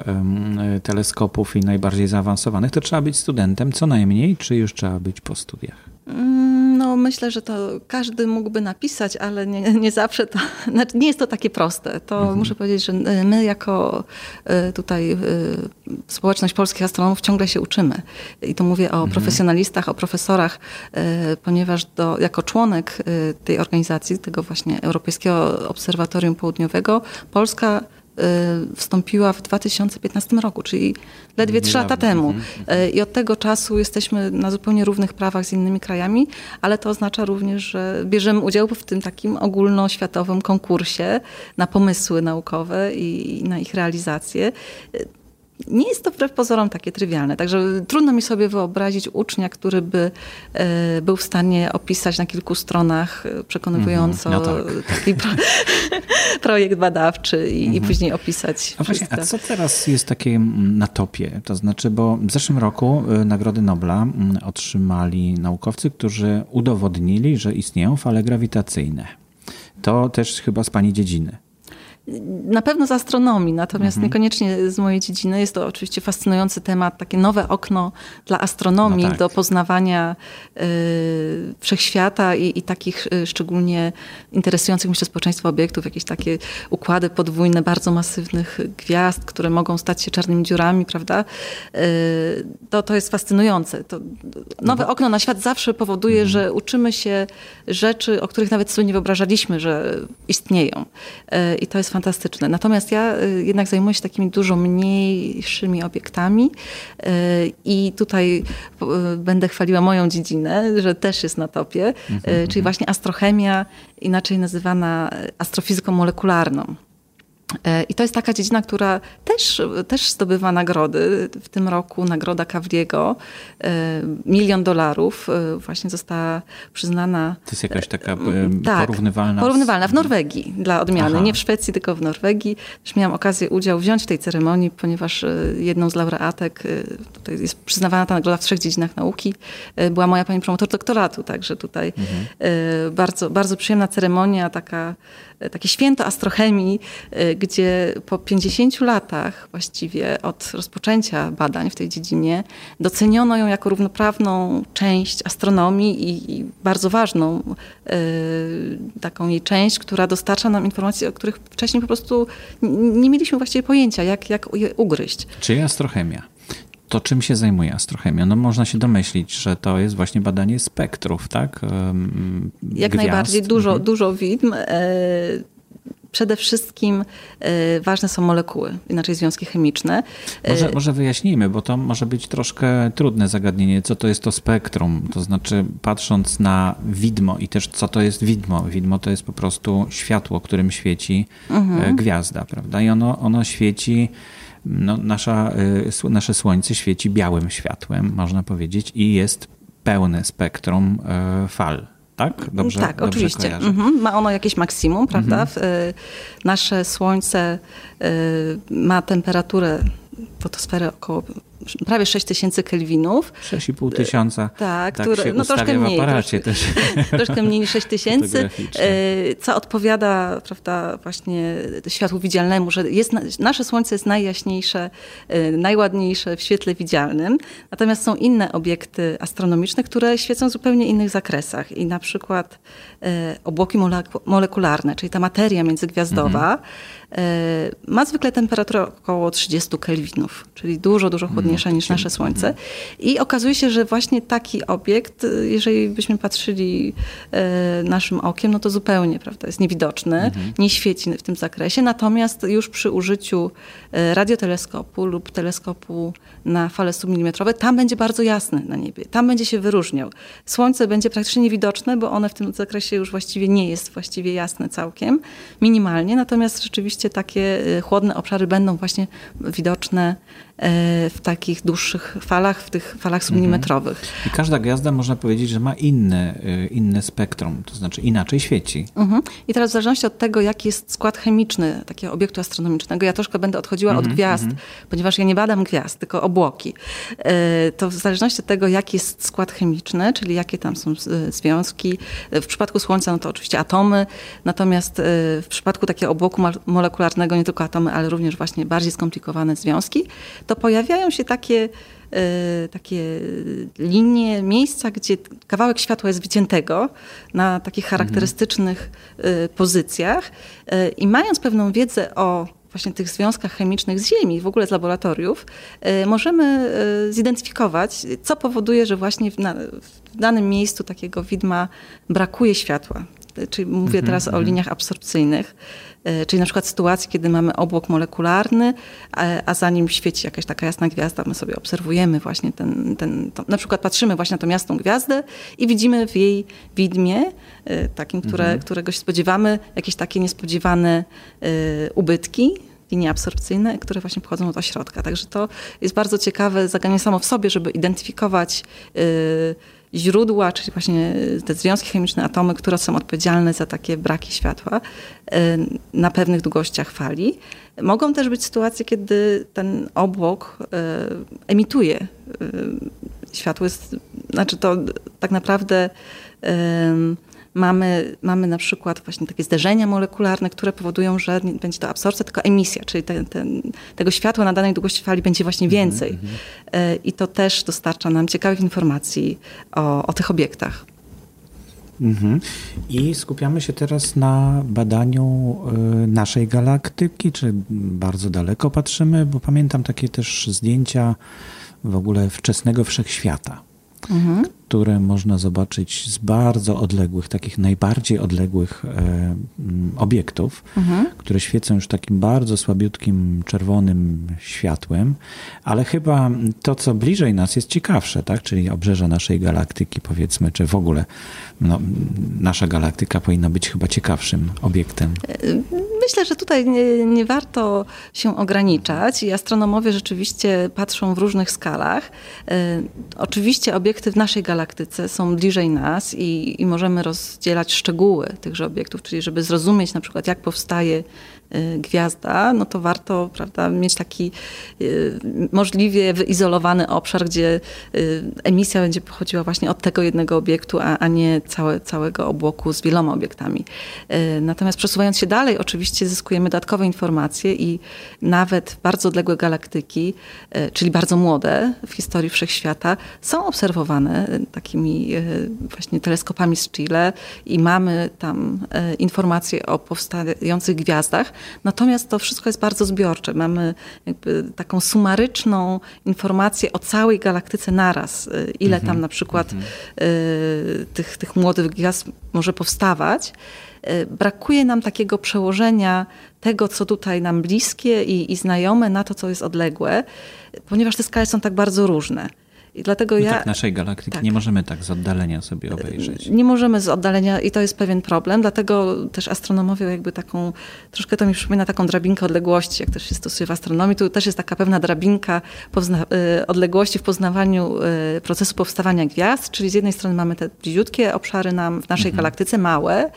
teleskopów i najbardziej zaawansowanych, to trzeba być studentem co najmniej, czy już trzeba być po studiach?
Mm, no, myślę, że to każdy mógłby napisać, ale nie, nie zawsze to, [laughs] znaczy nie jest to takie proste. To mhm. muszę powiedzieć, że y, my jako y, tutaj y, społeczność polskich astronomów ciągle się uczymy. I tu mówię o mhm. profesjonalistach, o profesorach, ponieważ do, jako członek tej organizacji, tego właśnie Europejskiego Obserwatorium Południowego, Polska Y, wstąpiła w 2015 roku, czyli ledwie trzy lata temu. Mhm. Y, I od tego czasu jesteśmy na zupełnie równych prawach z innymi krajami, ale to oznacza również, że bierzemy udział w tym takim ogólnoświatowym konkursie na pomysły naukowe i na ich realizację. Nie jest to wbrew pozorom takie trywialne. Także trudno mi sobie wyobrazić ucznia, który by e, był w stanie opisać na kilku stronach e, przekonywująco mm, no tak. taki pro, [laughs] projekt badawczy i, mm. i, później opisać.
A, właśnie, a co teraz jest takie na topie? To znaczy, bo w zeszłym roku e, Nagrody Nobla otrzymali naukowcy, którzy udowodnili, że istnieją fale grawitacyjne. To też chyba z pani dziedziny.
Na pewno z astronomii, natomiast mhm. niekoniecznie z mojej dziedziny. Jest to oczywiście fascynujący temat, takie nowe okno dla astronomii no tak. do poznawania y, wszechświata i, i, takich y, szczególnie interesujących myślę społeczeństwo obiektów, jakieś takie układy podwójne bardzo masywnych gwiazd, które mogą stać się czarnymi dziurami, prawda? Y, to, to jest fascynujące. To nowe no okno na świat zawsze powoduje, mhm. że uczymy się rzeczy, o których nawet sobie nie wyobrażaliśmy, że istnieją. Y, I to jest fantastyczne. Natomiast ja y, jednak zajmuję się takimi dużo mniejszymi obiektami y, i tutaj y, będę chwaliła moją dziedzinę, że też jest na topie, mhm, czyli mhm. właśnie astrochemia, inaczej nazywana astrofizyką molekularną. E, I to jest taka dziedzina, która też, też zdobywa nagrody. W tym roku nagroda Kawliego, e, milion dolarów, e, właśnie została przyznana.
To jest jakaś taka tak, porównywalna?
Porównywalna w Norwegii dla odmiany. Aha. Nie w Szwecji, tylko w Norwegii. Też miałam okazję udział wziąć w tej ceremonii, ponieważ jedną z laureatek, tutaj jest przyznawana ta nagroda w trzech dziedzinach nauki, była moja pani promotor doktoratu, także tutaj mhm. bardzo, bardzo przyjemna ceremonia, taka takie święto astrochemii, y, gdzie po 50 latach właściwie od rozpoczęcia badań w tej dziedzinie doceniono ją jako równoprawną część astronomii i, i bardzo ważną y, taką jej część, która dostarcza nam informacji, o których wcześniej po prostu nie mieliśmy właściwie pojęcia, jak, jak je ugryźć.
Czyli astrochemia to czym się zajmuje astrochemia? No można się domyślić, że to jest właśnie badanie spektrów, tak?
Jak Gwiazd. najbardziej, dużo, mhm. dużo widm. E, przede wszystkim e, ważne są molekuły, inaczej związki chemiczne.
Może, e, może wyjaśnijmy, bo to może być troszkę trudne zagadnienie, co to jest to spektrum. To znaczy, patrząc na widmo i też co to jest widmo. Widmo to jest po prostu światło, którym świeci mhm. gwiazda, prawda? I ono, ono świeci no, nasza, y, nasze Słońce świeci białym światłem, można powiedzieć, i jest pełne spektrum y, fal. Tak?
Dobrze, tak, dobrze oczywiście. Mhm. Ma ono jakieś maksimum, prawda? Mhm. Y, nasze Słońce ma temperaturę fotosferę około prawie 6 tysięcy kelwinów.
6,5 tysiąca.
Tak, tak które, no troszkę mniej. Troszkę, też. [laughs] troszkę mniej niż 6 tysięcy, e, co odpowiada prawda, właśnie światłu widzialnemu, że jest, nasze Słońce jest najjaśniejsze, e, najładniejsze w świetle widzialnym, natomiast są inne obiekty astronomiczne, które świecą w zupełnie innych zakresach i na przykład e, obłoki molekularne, czyli ta materia międzygwiazdowa, mhm ma zwykle temperaturę około 30 kelwinów, czyli dużo, dużo chłodniejsze mniejsza niż nasze Słońce. I okazuje się, że właśnie taki obiekt, jeżeli byśmy patrzyli e, naszym okiem, no to zupełnie prawda, jest niewidoczny, mhm. nie świeci w tym zakresie. Natomiast już przy użyciu e, radioteleskopu lub teleskopu na fale submilimetrowe, tam będzie bardzo jasny na niebie. Tam będzie się wyróżniał. Słońce będzie praktycznie niewidoczne, bo one w tym zakresie już właściwie nie jest właściwie jasne całkiem, minimalnie. Natomiast rzeczywiście takie e, chłodne obszary będą właśnie widoczne w takich dłuższych falach, w tych falach submilimetrowych.
I każda gwiazda można powiedzieć, że ma inne, inne spektrum, to znaczy inaczej świeci.
Mhm. I teraz w zależności od tego, jaki jest skład chemiczny takiego obiektu astronomicznego, ja troszkę będę odchodziła od mhm, gwiazd, mhm. ponieważ ja nie badam gwiazd, tylko obłoki. Y, to w zależności od tego, jaki jest skład chemiczny, czyli jakie tam są y, związki. W przypadku Słońca, no to oczywiście atomy, natomiast w przypadku takiego obłoku molekularnego nie tylko atomy, ale również właśnie bardziej skomplikowane związki, to pojawiają się takie, e, takie linie, miejsca, gdzie kawałek światła jest wyciętego na takich charakterystycznych mhm. pozycjach e, i mając pewną wiedzę o właśnie tych związkach chemicznych z Ziemi, w ogóle z laboratoriów, możemy zidentyfikować, co powoduje, że właśnie w, na, w danym miejscu takiego widma brakuje światła. Czyli mówię mhm, teraz o mhm. liniach absorpcyjnych. E, czyli na przykład sytuacji, kiedy mamy obłok molekularny, a, za nim świeci jakaś taka jasna gwiazda, my sobie obserwujemy właśnie ten, ten to, na przykład patrzymy właśnie na tą jasną gwiazdę i widzimy w jej widmie, e, takim, które, mhm. którego się spodziewamy, jakieś takie niespodziewane e, ubytki linie absorpcyjne, które właśnie pochodzą od ośrodka. Także to jest bardzo ciekawe zagadnienie samo w sobie, żeby identyfikować źródła, czyli właśnie te związki chemiczne, atomy, które są odpowiedzialne za takie braki światła na pewnych długościach fali. Mogą też być sytuacje, kiedy ten obłok emituje światło. Jest, znaczy to tak naprawdę Mamy, mamy na przykład właśnie takie zderzenia molekularne, które powodują, że nie będzie to absorpcja, tylko emisja, czyli te, te, tego światła na danej długości fali będzie właśnie mhm, więcej. Mm-hmm. I to też dostarcza nam ciekawych informacji o, o tych obiektach.
Mhm. I skupiamy się teraz na badaniu y, naszej galaktyki, czy bardzo daleko patrzymy, bo pamiętam takie też zdjęcia w ogóle wczesnego wszechświata. Mhm które można zobaczyć z bardzo odległych, takich najbardziej odległych e, obiektów, mhm. które świecą już takim bardzo słabiutkim czerwonym światłem, ale chyba to, co bliżej nas jest ciekawsze, tak? czyli obrzeża naszej galaktyki, powiedzmy, czy w ogóle no, nasza galaktyka powinna być chyba ciekawszym obiektem.
Myślę, że tutaj nie, nie warto się ograniczać i astronomowie rzeczywiście patrzą w różnych skalach. E, oczywiście obiekty w naszej galaktyce galaktyce są bliżej nas i, i możemy rozdzielać szczegóły tychże obiektów, czyli żeby zrozumieć na przykład, jak powstaje gwiazda, no to warto prawda, mieć taki y, możliwie wyizolowany obszar, gdzie y, emisja będzie pochodziła właśnie od tego jednego obiektu, a, a nie całe, całego obłoku z wieloma obiektami. Natomiast przesuwając się dalej, oczywiście zyskujemy dodatkowe informacje i nawet bardzo odległe galaktyki, czyli bardzo młode w historii wszechświata, są obserwowane takimi właśnie teleskopami z Chile i mamy tam informacje o powstających gwiazdach, Natomiast to wszystko jest bardzo zbiorcze. Mamy taką sumaryczną informację o całej galaktyce naraz. Y, ile tam mhm. na przykład mhm. y, tych, tych młodych gwiazd może powstawać. Y, brakuje nam takiego przełożenia tego, co tutaj nam bliskie i, i znajome, na to, co jest odległe, ponieważ te skale są tak bardzo różne.
I dlatego no ja. Tak, naszej galaktyki tak. nie możemy tak z oddalenia sobie obejrzeć.
Nie możemy z oddalenia i to jest pewien problem, dlatego też astronomowie jakby taką, troszkę to mi przypomina taką drabinkę odległości, jak też się stosuje w astronomii. Tu też jest taka pewna drabinka y, odległości w poznawaniu y, procesu powstawania gwiazd, czyli z jednej strony mamy te bliziutkie obszary nam w naszej mhm. galaktyce, małe,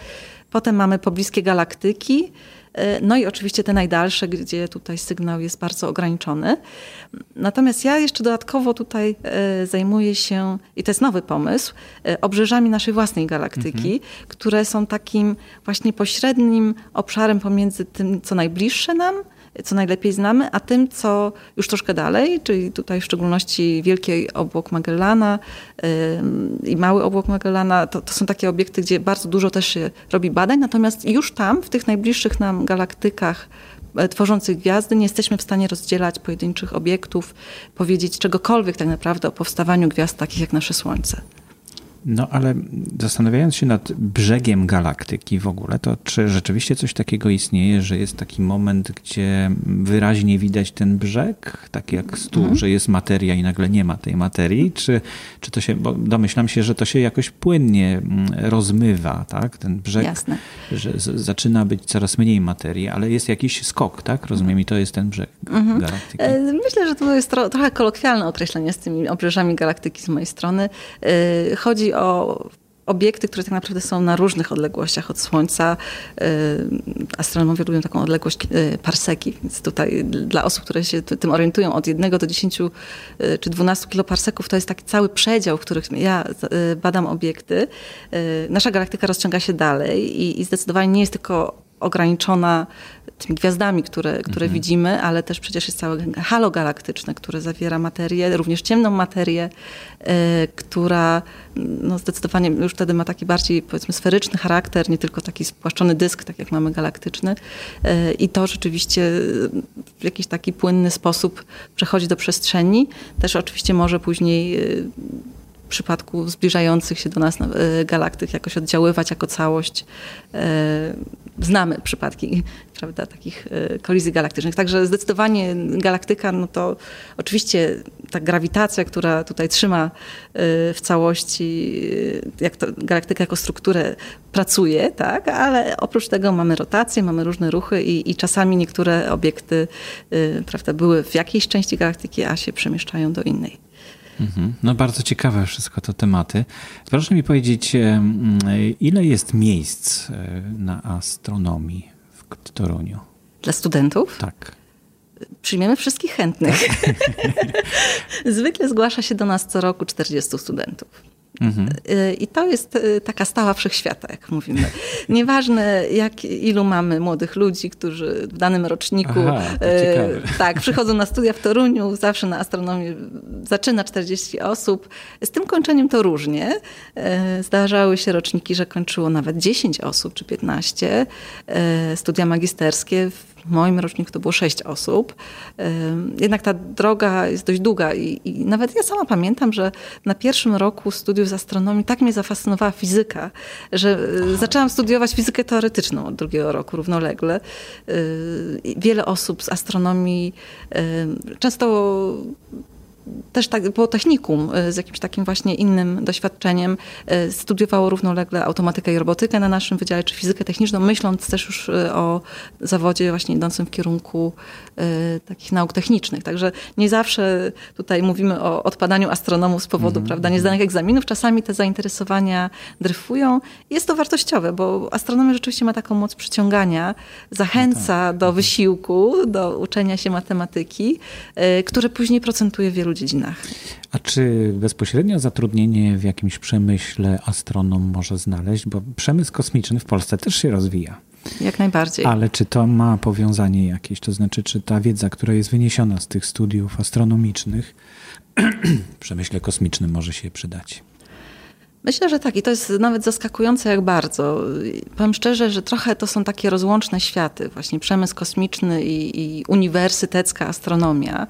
potem mamy pobliskie galaktyki, no i oczywiście te najdalsze, gdzie tutaj sygnał jest bardzo ograniczony. Natomiast ja jeszcze dodatkowo tutaj e, zajmuję się, i to jest nowy pomysł, e, obrzeżami naszej własnej galaktyki, mhm. które są takim właśnie pośrednim obszarem pomiędzy tym, co najbliższe nam, co najlepiej znamy, a tym, co już troszkę dalej, czyli tutaj w szczególności Wielki Obłok Magellana i Mały Obłok Magellana, to, to są takie obiekty, gdzie bardzo dużo też się robi badań, natomiast już tam, w tych najbliższych nam galaktykach, e, tworzących gwiazdy, nie jesteśmy w stanie rozdzielać pojedynczych obiektów, powiedzieć czegokolwiek tak naprawdę o powstawaniu gwiazd takich jak nasze Słońce.
No ale zastanawiając się nad brzegiem galaktyki w ogóle, to czy rzeczywiście coś takiego istnieje, że jest taki moment, gdzie wyraźnie widać ten brzeg, tak jak stół, mhm. że jest materia i nagle nie ma tej materii, czy, czy to się, bo domyślam się, że to się jakoś płynnie mm, rozmywa, tak, ten brzeg, Jasne. że zaczyna być coraz mniej materii, ale jest jakiś skok, tak, rozumiem i to jest ten brzeg mhm. galaktyki. E,
myślę, że to jest tro, trochę kolokwialne określenie z tymi obrzeżami galaktyki z mojej strony. E, o obiekty, które tak naprawdę są na różnych odległościach od Słońca. Y, astronomowie lubią taką odległość y, parseki, więc tutaj dla osób, które się tym orientują od 1 do 10 y, czy 12 kiloparseków, to jest taki cały przedział, w którym ja badam obiekty. Nasza galaktyka rozciąga się dalej i, i zdecydowanie nie jest tylko ograniczona tymi gwiazdami, które, które mhm. widzimy, ale też przecież jest całe halo galaktyczne, które zawiera materię, również ciemną materię, y, która no, zdecydowanie już wtedy ma taki bardziej powiedzmy sferyczny charakter, nie tylko taki spłaszczony dysk, tak jak mamy galaktyczny. Y, I to rzeczywiście w jakiś taki płynny sposób przechodzi do przestrzeni. Też oczywiście może później y, przypadku zbliżających się do nas galaktyk jakoś oddziaływać jako całość. Znamy przypadki [laughs] prawda, takich kolizji galaktycznych. Także zdecydowanie galaktyka, no to oczywiście ta grawitacja, która tutaj trzyma w całości, jak to galaktyka jako strukturę pracuje, tak, ale oprócz tego mamy rotację, mamy różne ruchy i, i czasami niektóre obiekty prawda, były w jakiejś części galaktyki, a się przemieszczają do innej.
Mhm. No bardzo ciekawe wszystko to tematy. Proszę mi powiedzieć, ile jest miejsc e, na astronomii w Toruniu?
Dla studentów?
Tak.
Przyjmiemy wszystkich chętnych. [laughs] Zwykle zgłasza się do nas co roku 40 studentów. Mhm. Y, I to jest y, taka stała wszechświata, jak mówimy. [laughs] Nieważne, jak, ilu mamy młodych ludzi, którzy w danym roczniku
Aha,
y, tak, [laughs] przychodzą na studia w Toruniu, zawsze na astronomię zaczyna 40 osób. Z tym kończeniem to różnie. Zdarzały się roczniki, że kończyło nawet 10 osób czy 15. Studia magisterskie w moim roczniku to było 6 osób. Jednak ta droga jest dość długa i, i nawet ja sama pamiętam, że na pierwszym roku studiów z astronomii tak mnie zafascynowała fizyka, że e, Aha. zaczęłam studiować fizykę teoretyczną od drugiego roku równolegle. E, wiele osób z astronomii często też tak, było technikum e, z jakimś takim właśnie innym doświadczeniem. E, studiowało równolegle automatykę i robotykę na naszym wydziale, czy fizykę techniczną, myśląc też już e, o zawodzie właśnie idącym w kierunku takich nauk technicznych. Także nie zawsze tutaj mówimy o odpadaniu astronomów z powodu mm -hmm. prawda, niezdanych egzaminów. Czasami te zainteresowania dryfują. Jest to wartościowe, bo astronomia rzeczywiście ma taką moc przyciągania, zachęca no tak. do wysiłku, do uczenia się matematyki, które później procentuje wielu dziedzinach.
A czy bezpośrednio zatrudnienie w jakimś przemyśle astronom może znaleźć? Bo przemysł kosmiczny w Polsce też się rozwija.
Jak najbardziej.
Ale czy to ma powiązanie jakieś? To znaczy, czy ta wiedza, która jest wyniesiona z tych studiów astronomicznych [clears throat] w przemyśle kosmicznym może się przydać?
Myślę, że tak i to jest nawet zaskakujące jak bardzo. Powiem szczerze, że trochę to są takie rozłączne światy, właśnie przemysł kosmiczny i, i uniwersytecka astronomia.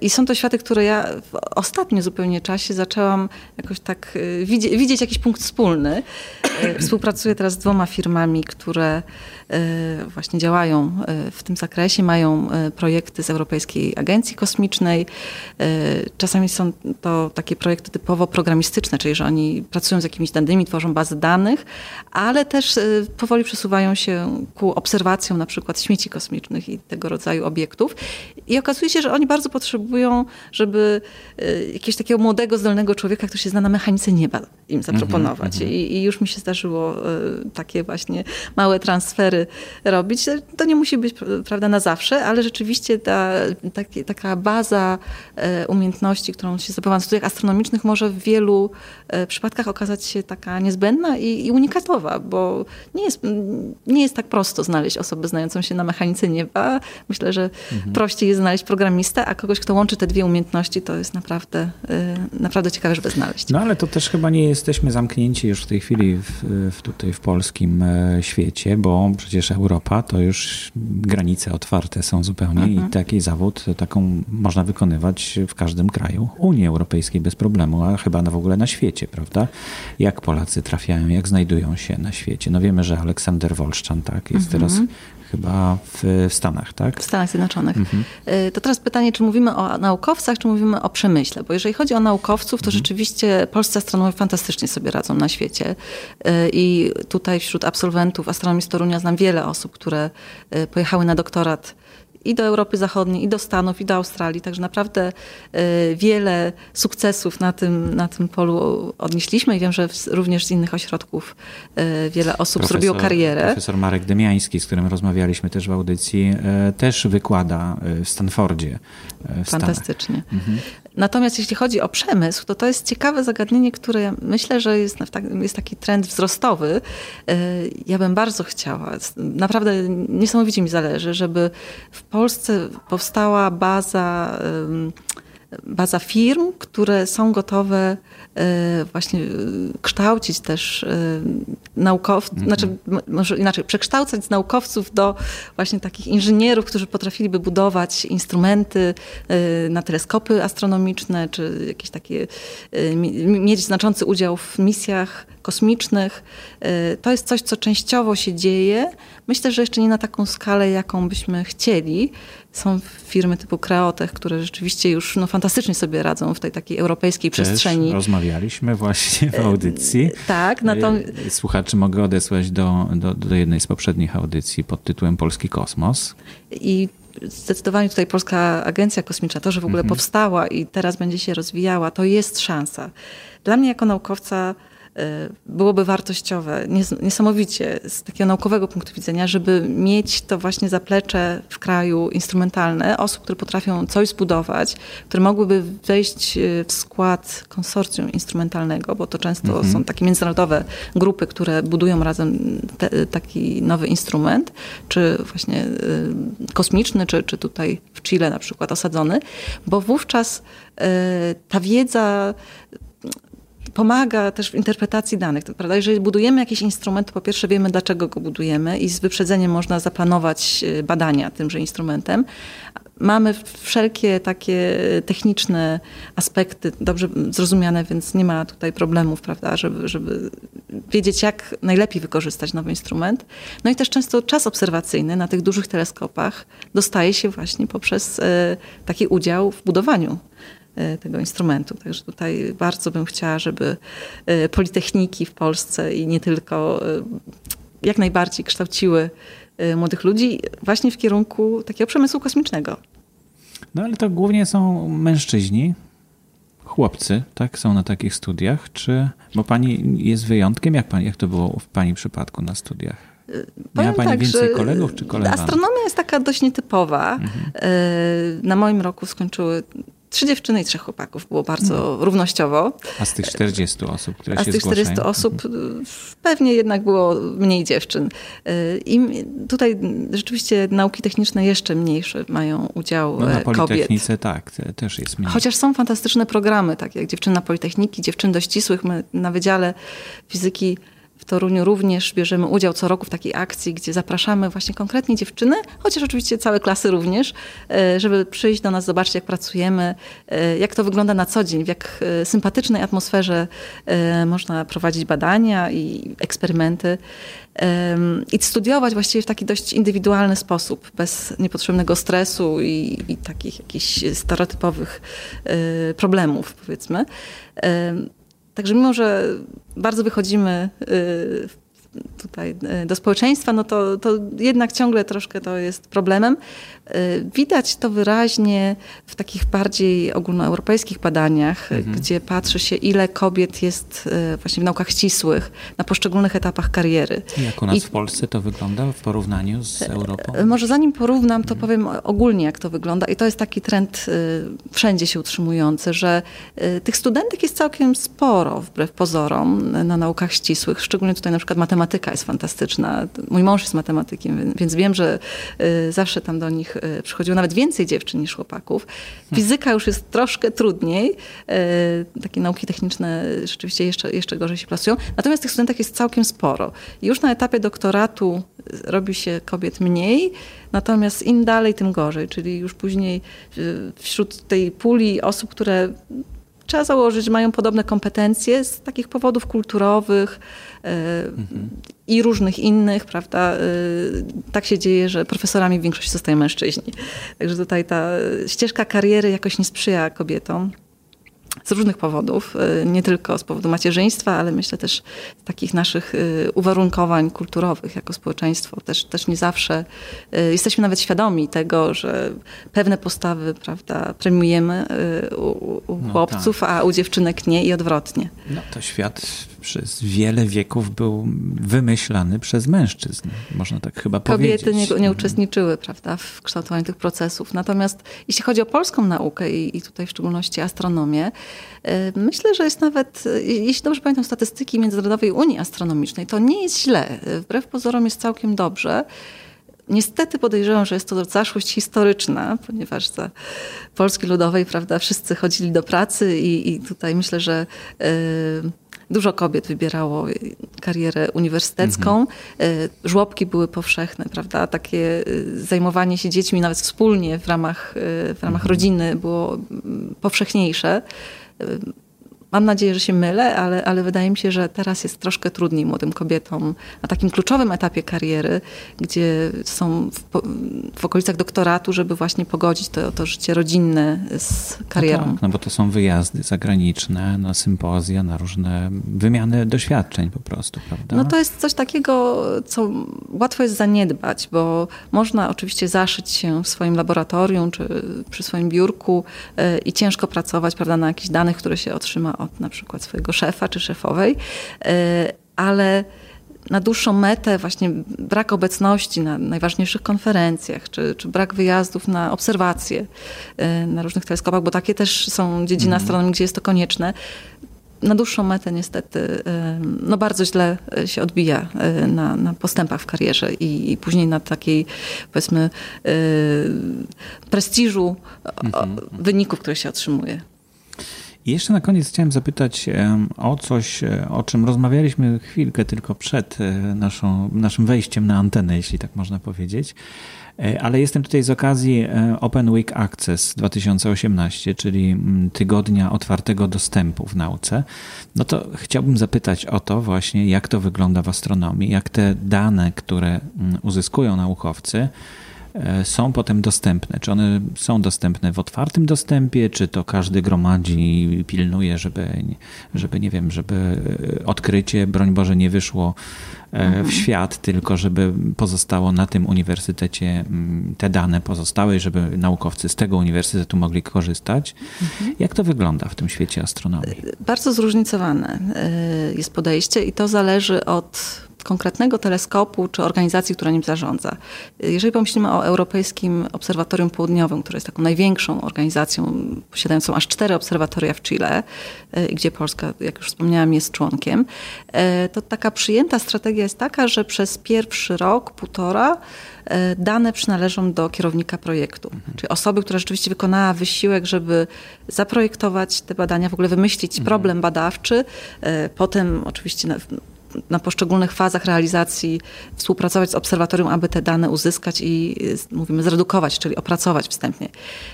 I są to światy, które ja w ostatnim zupełnie czasie zaczęłam jakoś tak y, widzieć, widzieć jakiś punkt wspólny. Y, współpracuję teraz z dwoma firmami, które właśnie działają w tym zakresie, mają projekty z Europejskiej Agencji Kosmicznej. Czasami są to takie projekty typowo programistyczne, czyli że oni pracują z jakimiś danymi, tworzą bazy danych, ale też powoli przesuwają się ku obserwacjom na przykład śmieci kosmicznych i tego rodzaju obiektów. I okazuje się, że oni bardzo potrzebują, żeby y, jakiegoś takiego młodego, zdolnego człowieka, który się zna na mechanice nieba, im mhm, zaproponować. Mm -hmm. I, I, już mi się zdarzyło y, takie właśnie małe transfery robić. To nie musi być prawda na zawsze, ale rzeczywiście ta, taki, taka baza umiejętności, którą się zdobywa na studiach astronomicznych może w wielu przypadkach okazać się taka niezbędna i, i, unikatowa, bo nie jest, nie jest tak prosto znaleźć osobę znającą się na mechanice nieba. Myślę, że mhm. prościej jest znaleźć programistę, a kogoś, kto łączy te dwie umiejętności, to jest naprawdę, y, naprawdę ciekawe, żeby znaleźć.
No ale to też chyba nie jesteśmy zamknięci już w tej chwili w, w tutaj w polskim e, świecie, bo przecież Europa to już granice otwarte są zupełnie mhm. i taki zawód taką można wykonywać w każdym kraju Unii Europejskiej bez problemu, a chyba w ogóle na świecie, prawda? jak Polacy trafiają, jak znajdują się na świecie. No wiemy, że Aleksander Wolszczan tak, jest mhm. teraz chyba w, Stanach, tak?
W Stanach Zjednoczonych. Mhm. Y, to teraz pytanie, czy mówimy o naukowcach, czy mówimy o przemyśle? Bo jeżeli chodzi o naukowców, to mhm. rzeczywiście polscy astronomowie fantastycznie sobie radzą na świecie. Y, I tutaj wśród absolwentów astronomii z Torunia znam wiele osób, które y, pojechały na doktorat i do Europy Zachodniej, i do Stanów, i do Australii. Także naprawdę e, wiele sukcesów na tym, na tym polu odnieśliśmy i wiem, że również z innych ośrodków e, wiele osób profesor, zrobiło karierę.
Profesor Marek Demiański, z którym rozmawialiśmy też w audycji, e, też wykłada w Stanfordzie.
W Fantastycznie. Mhm. Natomiast jeśli chodzi o przemysł, to to jest ciekawe zagadnienie, które myślę, że jest, jest taki trend wzrostowy. Ja bym bardzo chciała, naprawdę niesamowicie mi zależy, żeby w Polsce powstała baza baza firm, które są gotowe e, właśnie e, kształcić też naukowców, mm -hmm. znaczy może inaczej, przekształcać z naukowców do właśnie takich inżynierów, którzy potrafiliby budować instrumenty na teleskopy astronomiczne, czy jakieś takie, mieć znaczący udział w misjach kosmicznych. To jest coś, co częściowo się dzieje. Myślę, że jeszcze nie na taką skalę, jaką byśmy chcieli. Są firmy typu Kreotech, które rzeczywiście już no, fantastycznie sobie radzą w tej takiej europejskiej Też przestrzeni.
rozmawialiśmy właśnie w audycji.
Tak. Natomiast...
Słuchaczy mogę odesłać do, do, do jednej z poprzednich audycji pod tytułem Polski Kosmos.
I zdecydowanie tutaj Polska Agencja Kosmiczna, to, że w ogóle mhm. powstała i teraz będzie się rozwijała, to jest szansa. Dla mnie jako naukowca byłoby wartościowe, niesamowicie z takiego naukowego punktu widzenia, żeby mieć to właśnie zaplecze w kraju instrumentalne osób, które potrafią coś zbudować, które mogłyby wejść y, w skład konsorcjum instrumentalnego, bo to często mhm. są takie międzynarodowe grupy, które budują razem te, taki nowy instrument, czy właśnie y, kosmiczny, czy, czy tutaj w Chile na przykład osadzony, bo wówczas ta wiedza pomaga też w interpretacji danych. Prawda? Jeżeli budujemy jakiś instrument, to po pierwsze wiemy, dlaczego go budujemy i z wyprzedzeniem można zaplanować e, badania tymże instrumentem. Mamy wszelkie takie techniczne aspekty dobrze zrozumiane, więc nie ma tutaj problemów, prawda, żeby, żeby wiedzieć, jak najlepiej wykorzystać nowy instrument. No i też często czas obserwacyjny na tych dużych teleskopach dostaje się właśnie poprzez e, taki udział w budowaniu tego instrumentu. Także tutaj bardzo bym chciała, żeby e, politechniki w Polsce i nie tylko e, jak najbardziej kształciły młodych ludzi właśnie w kierunku takiego przemysłu kosmicznego.
No ale to głównie są mężczyźni, chłopcy, tak? Są na takich studiach, czy... Bo pani jest wyjątkiem? Jak, pani, jak to było w pani przypadku na studiach? Miała Pani tak, więcej kolegów czy koleżanek?
Astronomia jest taka dość nietypowa. Mhm. Na moim roku skończyły trzy dziewczyny i trzech chłopaków. Było bardzo hmm. równościowo.
A z tych 40 osób, które
A
się
z tych 40
zgłaszają?
osób mhm. pewnie jednak było mniej dziewczyn. I tutaj rzeczywiście nauki techniczne jeszcze mniejsze mają udział no, na
e, Politechnice tak, też jest mniej.
Chociaż są fantastyczne programy, takie jak Dziewczyny na Politechniki, Dziewczyn do ścisłych. My na Wydziale Fizyki w Toruniu również bierzemy udział co roku w takiej akcji, gdzie zapraszamy właśnie konkretnie dziewczyny, chociaż oczywiście całe klasy również, e, żeby przyjść do nas, zobaczyć jak pracujemy, e, jak to wygląda na co dzień, w jak e, sympatycznej atmosferze można prowadzić badania i eksperymenty i studiować właściwie w taki dość indywidualny sposób, bez niepotrzebnego stresu i, i takich jakichś stereotypowych problemów, powiedzmy. Także mimo, że bardzo wychodzimy y, tutaj e, do społeczeństwa, no to, to jednak ciągle troszkę to jest problemem. E, widać to wyraźnie w takich bardziej ogólnoeuropejskich badaniach, mhm. gdzie patrzy się, ile kobiet jest e, właśnie w naukach ścisłych na poszczególnych etapach kariery.
Jak u nas I, w Polsce to wygląda w porównaniu z Europą?
Może zanim porównam, to mhm. powiem ogólnie, jak to wygląda. I to jest taki trend wszędzie się utrzymujący, że tych studentek jest całkiem sporo, wbrew pozorom, na naukach ścisłych, szczególnie tutaj na przykład matematyka matematyka jest fantastyczna. Mój mąż jest matematykiem, więc wiem, że y, zawsze tam do nich y, przychodziło nawet więcej dziewczyn niż chłopaków. Fizyka już jest troszkę trudniej. Y, takie nauki techniczne rzeczywiście jeszcze, jeszcze gorzej się plasują. Natomiast tych studentek jest całkiem sporo. Już na etapie doktoratu robi się kobiet mniej, natomiast im dalej, tym gorzej. Czyli już później wśród tej puli osób, które trzeba założyć, że mają podobne kompetencje z takich powodów kulturowych mhm. i różnych innych, prawda? E, tak się dzieje, że profesorami w większości zostają mężczyźni. Także tutaj ta ścieżka kariery jakoś nie sprzyja kobietom z różnych powodów, y, nie tylko z powodu macierzyństwa, ale myślę też z takich naszych y, uwarunkowań kulturowych jako społeczeństwo. Też, też nie zawsze y, jesteśmy nawet świadomi tego, że pewne postawy prawda, premiujemy u, u no chłopców, tak. a u dziewczynek nie i odwrotnie.
No to świat przez wiele wieków był wymyślany przez mężczyzn, można tak chyba
Kobiety
powiedzieć.
Kobiety nie, nie mhm. uczestniczyły prawda, w kształtowaniu tych procesów. Natomiast jeśli chodzi o polską naukę i, i tutaj w szczególności astronomię, e, myślę, że jest nawet, e, jeśli dobrze pamiętam statystyki Międzynarodowej Unii Astronomicznej, to nie jest źle. Wbrew pozorom jest całkiem dobrze Niestety podejrzewam, że jest to zaszłość historyczna, ponieważ za Polski Ludowej prawda, wszyscy chodzili do pracy i, i tutaj myślę, że Dużo kobiet wybierało karierę uniwersytecką. Mhm. Żłobki były powszechne, prawda? Takie y, zajmowanie się dziećmi nawet wspólnie w ramach, y, w ramach mhm. rodziny było mm, powszechniejsze. Mam nadzieję, że się mylę, ale, ale wydaje mi się, że teraz jest troszkę trudniej młodym kobietom na takim kluczowym etapie kariery, gdzie są w, w okolicach doktoratu, żeby właśnie pogodzić to, to życie rodzinne z karierą.
No tak, no bo to są wyjazdy zagraniczne na sympozja, na różne wymiany doświadczeń po prostu, prawda?
No to jest coś takiego, co łatwo jest zaniedbać, bo można oczywiście zaszyć się w swoim laboratorium czy przy swoim biurku e, i ciężko pracować, prawda, na jakichś danych, które się otrzyma od na przykład swojego szefa czy szefowej, e, ale na dłuższą metę właśnie brak obecności na najważniejszych konferencjach, czy, czy brak wyjazdów na obserwacje e, na różnych teleskopach, bo takie też są dziedziny mm. astronomii, gdzie jest to konieczne. Na dłuższą metę niestety e, no bardzo źle się odbija na, na postępach w karierze i, i później na takiej powiedzmy prestiżu mm -hmm. wyników, które się otrzymuje.
I jeszcze na koniec chciałem zapytać o coś, e, o czym rozmawialiśmy chwilkę tylko przed e, naszą, naszym wejściem na antenę, jeśli tak można powiedzieć. E, ale jestem tutaj z okazji Open Week Access 2018, czyli mm, tygodnia otwartego dostępu w nauce. No to chciałbym zapytać o to właśnie, jak to wygląda w astronomii, jak te dane, które mm, uzyskują naukowcy, są potem dostępne? Czy one są dostępne w otwartym dostępie, czy to każdy gromadzi i pilnuje, żeby, żeby nie wiem, żeby e, odkrycie, broń Boże, nie wyszło e, w mhm. świat, tylko żeby pozostało na tym uniwersytecie mm, te dane pozostałe, żeby naukowcy z tego uniwersytetu mogli korzystać. Mhm. Jak to wygląda w tym świecie astronomii?
Bardzo zróżnicowane jest podejście i to zależy od konkretnego teleskopu czy organizacji, która nim zarządza. Jeżeli pomyślimy o Europejskim Obserwatorium Południowym, które jest taką największą organizacją, posiadającą aż cztery obserwatoria w Chile, e, gdzie Polska, jak już wspomniałam, jest członkiem, e, to taka przyjęta strategia jest taka, że przez pierwszy rok, półtora, e, dane przynależą do kierownika projektu, mhm. czyli osoby, która rzeczywiście wykonała wysiłek, żeby zaprojektować te badania, w ogóle wymyślić mhm. problem badawczy, potem oczywiście na poszczególnych fazach realizacji współpracować z obserwatorium, aby te dane uzyskać i mówimy zredukować, czyli opracować wstępnie.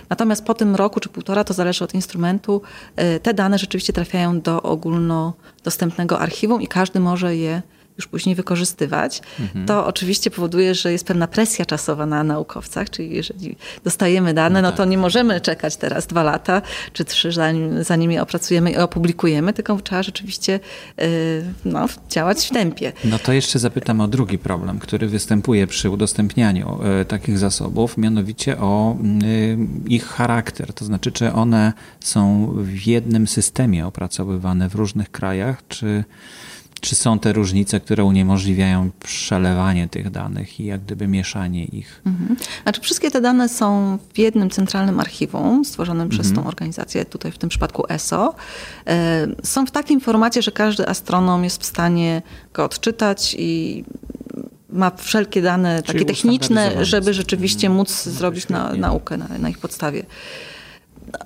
Natomiast po tym roku czy półtora, to zależy od instrumentu, e, te dane rzeczywiście trafiają do ogólnodostępnego archiwum i każdy może je już później wykorzystywać, mhm. to oczywiście powoduje, że jest pewna presja czasowa na naukowcach, czyli jeżeli dostajemy dane, no, no to tak. nie możemy czekać teraz dwa lata czy trzy, zanim, zanim je opracujemy i opublikujemy, tylko trzeba rzeczywiście yy, no, działać w tempie.
No to jeszcze zapytam o drugi problem, który występuje przy udostępnianiu y, takich zasobów, mianowicie o y, ich charakter, to znaczy czy one są w jednym systemie opracowywane w różnych krajach, czy czy są te różnice, które uniemożliwiają przelewanie tych danych i jak gdyby mieszanie ich? Mhm.
Znaczy, wszystkie te dane są w jednym centralnym archiwum stworzonym mhm. przez tą organizację, tutaj w tym przypadku ESO. E, są w takim formacie, że każdy astronom jest w stanie go odczytać i ma wszelkie dane Czyli takie techniczne, żeby rzeczywiście mhm. móc zrobić na, naukę na, na ich podstawie.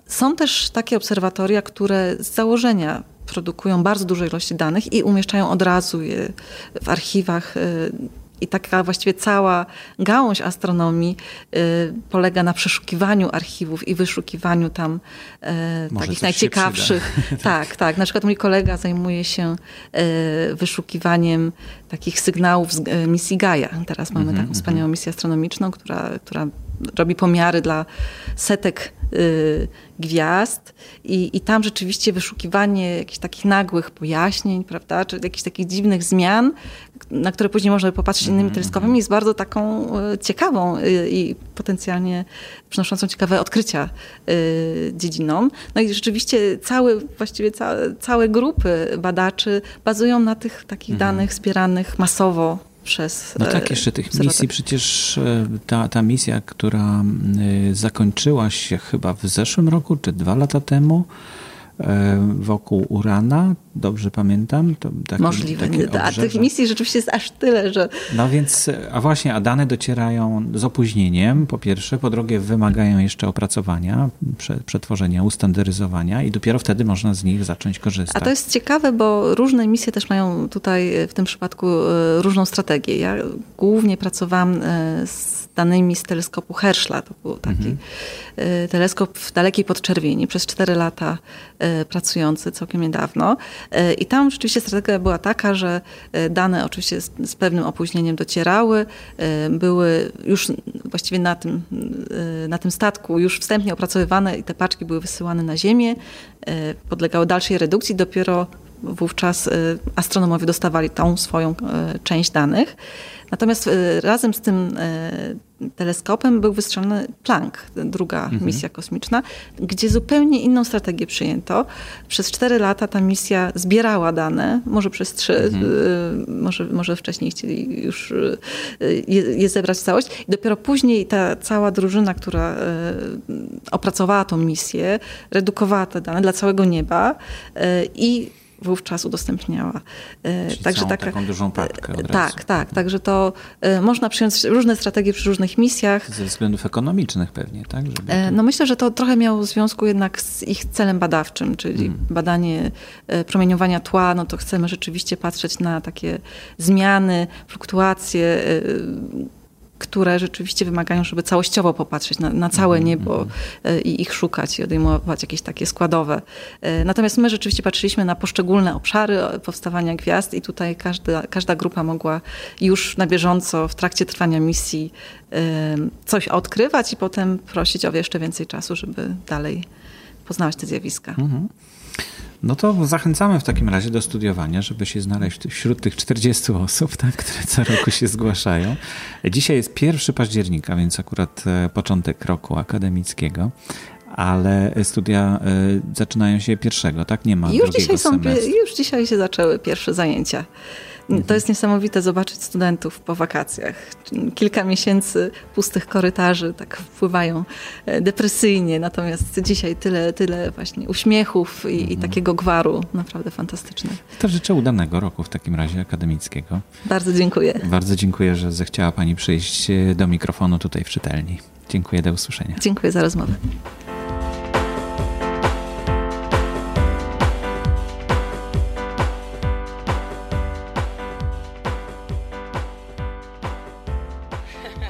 Są też takie obserwatoria, które z założenia produkują bardzo duże ilości danych i umieszczają od razu je w archiwach. Y, I taka właściwie cała gałąź astronomii y, polega na przeszukiwaniu archiwów i wyszukiwaniu tam y, takich najciekawszych. [laughs] [laughs] tak, tak. Na przykład mój kolega zajmuje się wyszukiwaniem takich sygnałów z misji Gaia. Teraz mamy mm -hmm, taką wspaniałą misję astronomiczną, która, która robi pomiary dla setek y, gwiazd i, i tam rzeczywiście wyszukiwanie jakichś takich nagłych pojaśnień, prawda, czy jakichś takich dziwnych zmian, na które później można popatrzeć innymi -hmm. teleskopami, jest bardzo taką y, ciekawą y, i potencjalnie przynoszącą ciekawe odkrycia y, dziedziną. No i rzeczywiście całe, właściwie całe, całe grupy badaczy bazują na tych takich -hmm. danych zbieranych masowo przez.
No tak, jeszcze tych misji, przecież e, ta, ta misja, która e, zakończyła się chyba w zeszłym roku, czy dwa lata temu, wokół Urana, dobrze pamiętam?
To taki, Możliwe. Taki a tych misji rzeczywiście jest aż tyle, że...
No więc, a właśnie, a dane docierają z opóźnieniem, po pierwsze, po drugie wymagają jeszcze opracowania, przetworzenia, ustandaryzowania i dopiero wtedy można z nich zacząć korzystać.
A to jest ciekawe, bo różne misje też mają tutaj w tym przypadku różną strategię. Ja głównie pracowałam z danymi z teleskopu Herschla. To był taki mhm. E, teleskop w dalekiej podczerwieni, przez 4 lata e, pracujący całkiem niedawno. E, I tam rzeczywiście strategia była taka, że dane oczywiście z, z pewnym opóźnieniem docierały, były już właściwie na tym, na tym statku już wstępnie opracowywane i te paczki były wysyłane na Ziemię, podlegały dalszej redukcji, dopiero wówczas astronomowie dostawali tą swoją część danych. Natomiast e, razem z tym e, teleskopem był wystrzelony Planck, druga mhm. misja kosmiczna, gdzie zupełnie inną strategię przyjęto. Przez cztery lata ta misja zbierała dane, może przez trzy, mhm. E, może, może wcześniej chcieli już je, je zebrać w całość. I dopiero później ta cała drużyna, która opracowała tą misję, redukowała te dane dla całego nieba i wówczas udostępniała.
E, Czyli także taka, taką dużą papkę od
Tak, razu. tak. Także to e, można przyjąć różne strategie przy różnych misjach.
Ze względów ekonomicznych pewnie, tak? Żeby
e, No myślę, że to trochę miało związku jednak z ich celem badawczym, czyli hmm. badanie promieniowania tła, no to chcemy rzeczywiście patrzeć na takie zmiany, fluktuacje które rzeczywiście wymagają, żeby całościowo popatrzeć na, na całe mhm, niebo mhm. I ich szukać i odejmować jakieś takie składowe. E, natomiast my rzeczywiście patrzyliśmy na poszczególne obszary powstawania gwiazd i tutaj każda, każda grupa mogła już na bieżąco w trakcie trwania misji e, coś odkrywać i potem prosić o jeszcze więcej czasu, żeby dalej poznawać te zjawiska. Mhm.
No to zachęcamy w takim razie do studiowania, żeby się znaleźć wśród tych 40 [laughs] osób, tak, które co roku się zgłaszają. Dzisiaj jest 1 października, więc akurat e, początek roku akademickiego ale studia e, zaczynają się pierwszego, tak? Nie ma już
dzisiaj
są,
Już dzisiaj się zaczęły pierwsze zajęcia. To jest niesamowite zobaczyć studentów po wakacjach. Kilka miesięcy pustych korytarzy tak wpływają e, depresyjnie, natomiast dzisiaj tyle, tyle właśnie uśmiechów i, mhm. i takiego gwaru. Naprawdę fantastyczne.
To życzę udanego roku w takim razie akademickiego.
Bardzo dziękuję.
Bardzo dziękuję, że zechciała Pani przyjść e, do mikrofonu tutaj w czytelni. Dziękuję, do usłyszenia.
Dziękuję za rozmowę.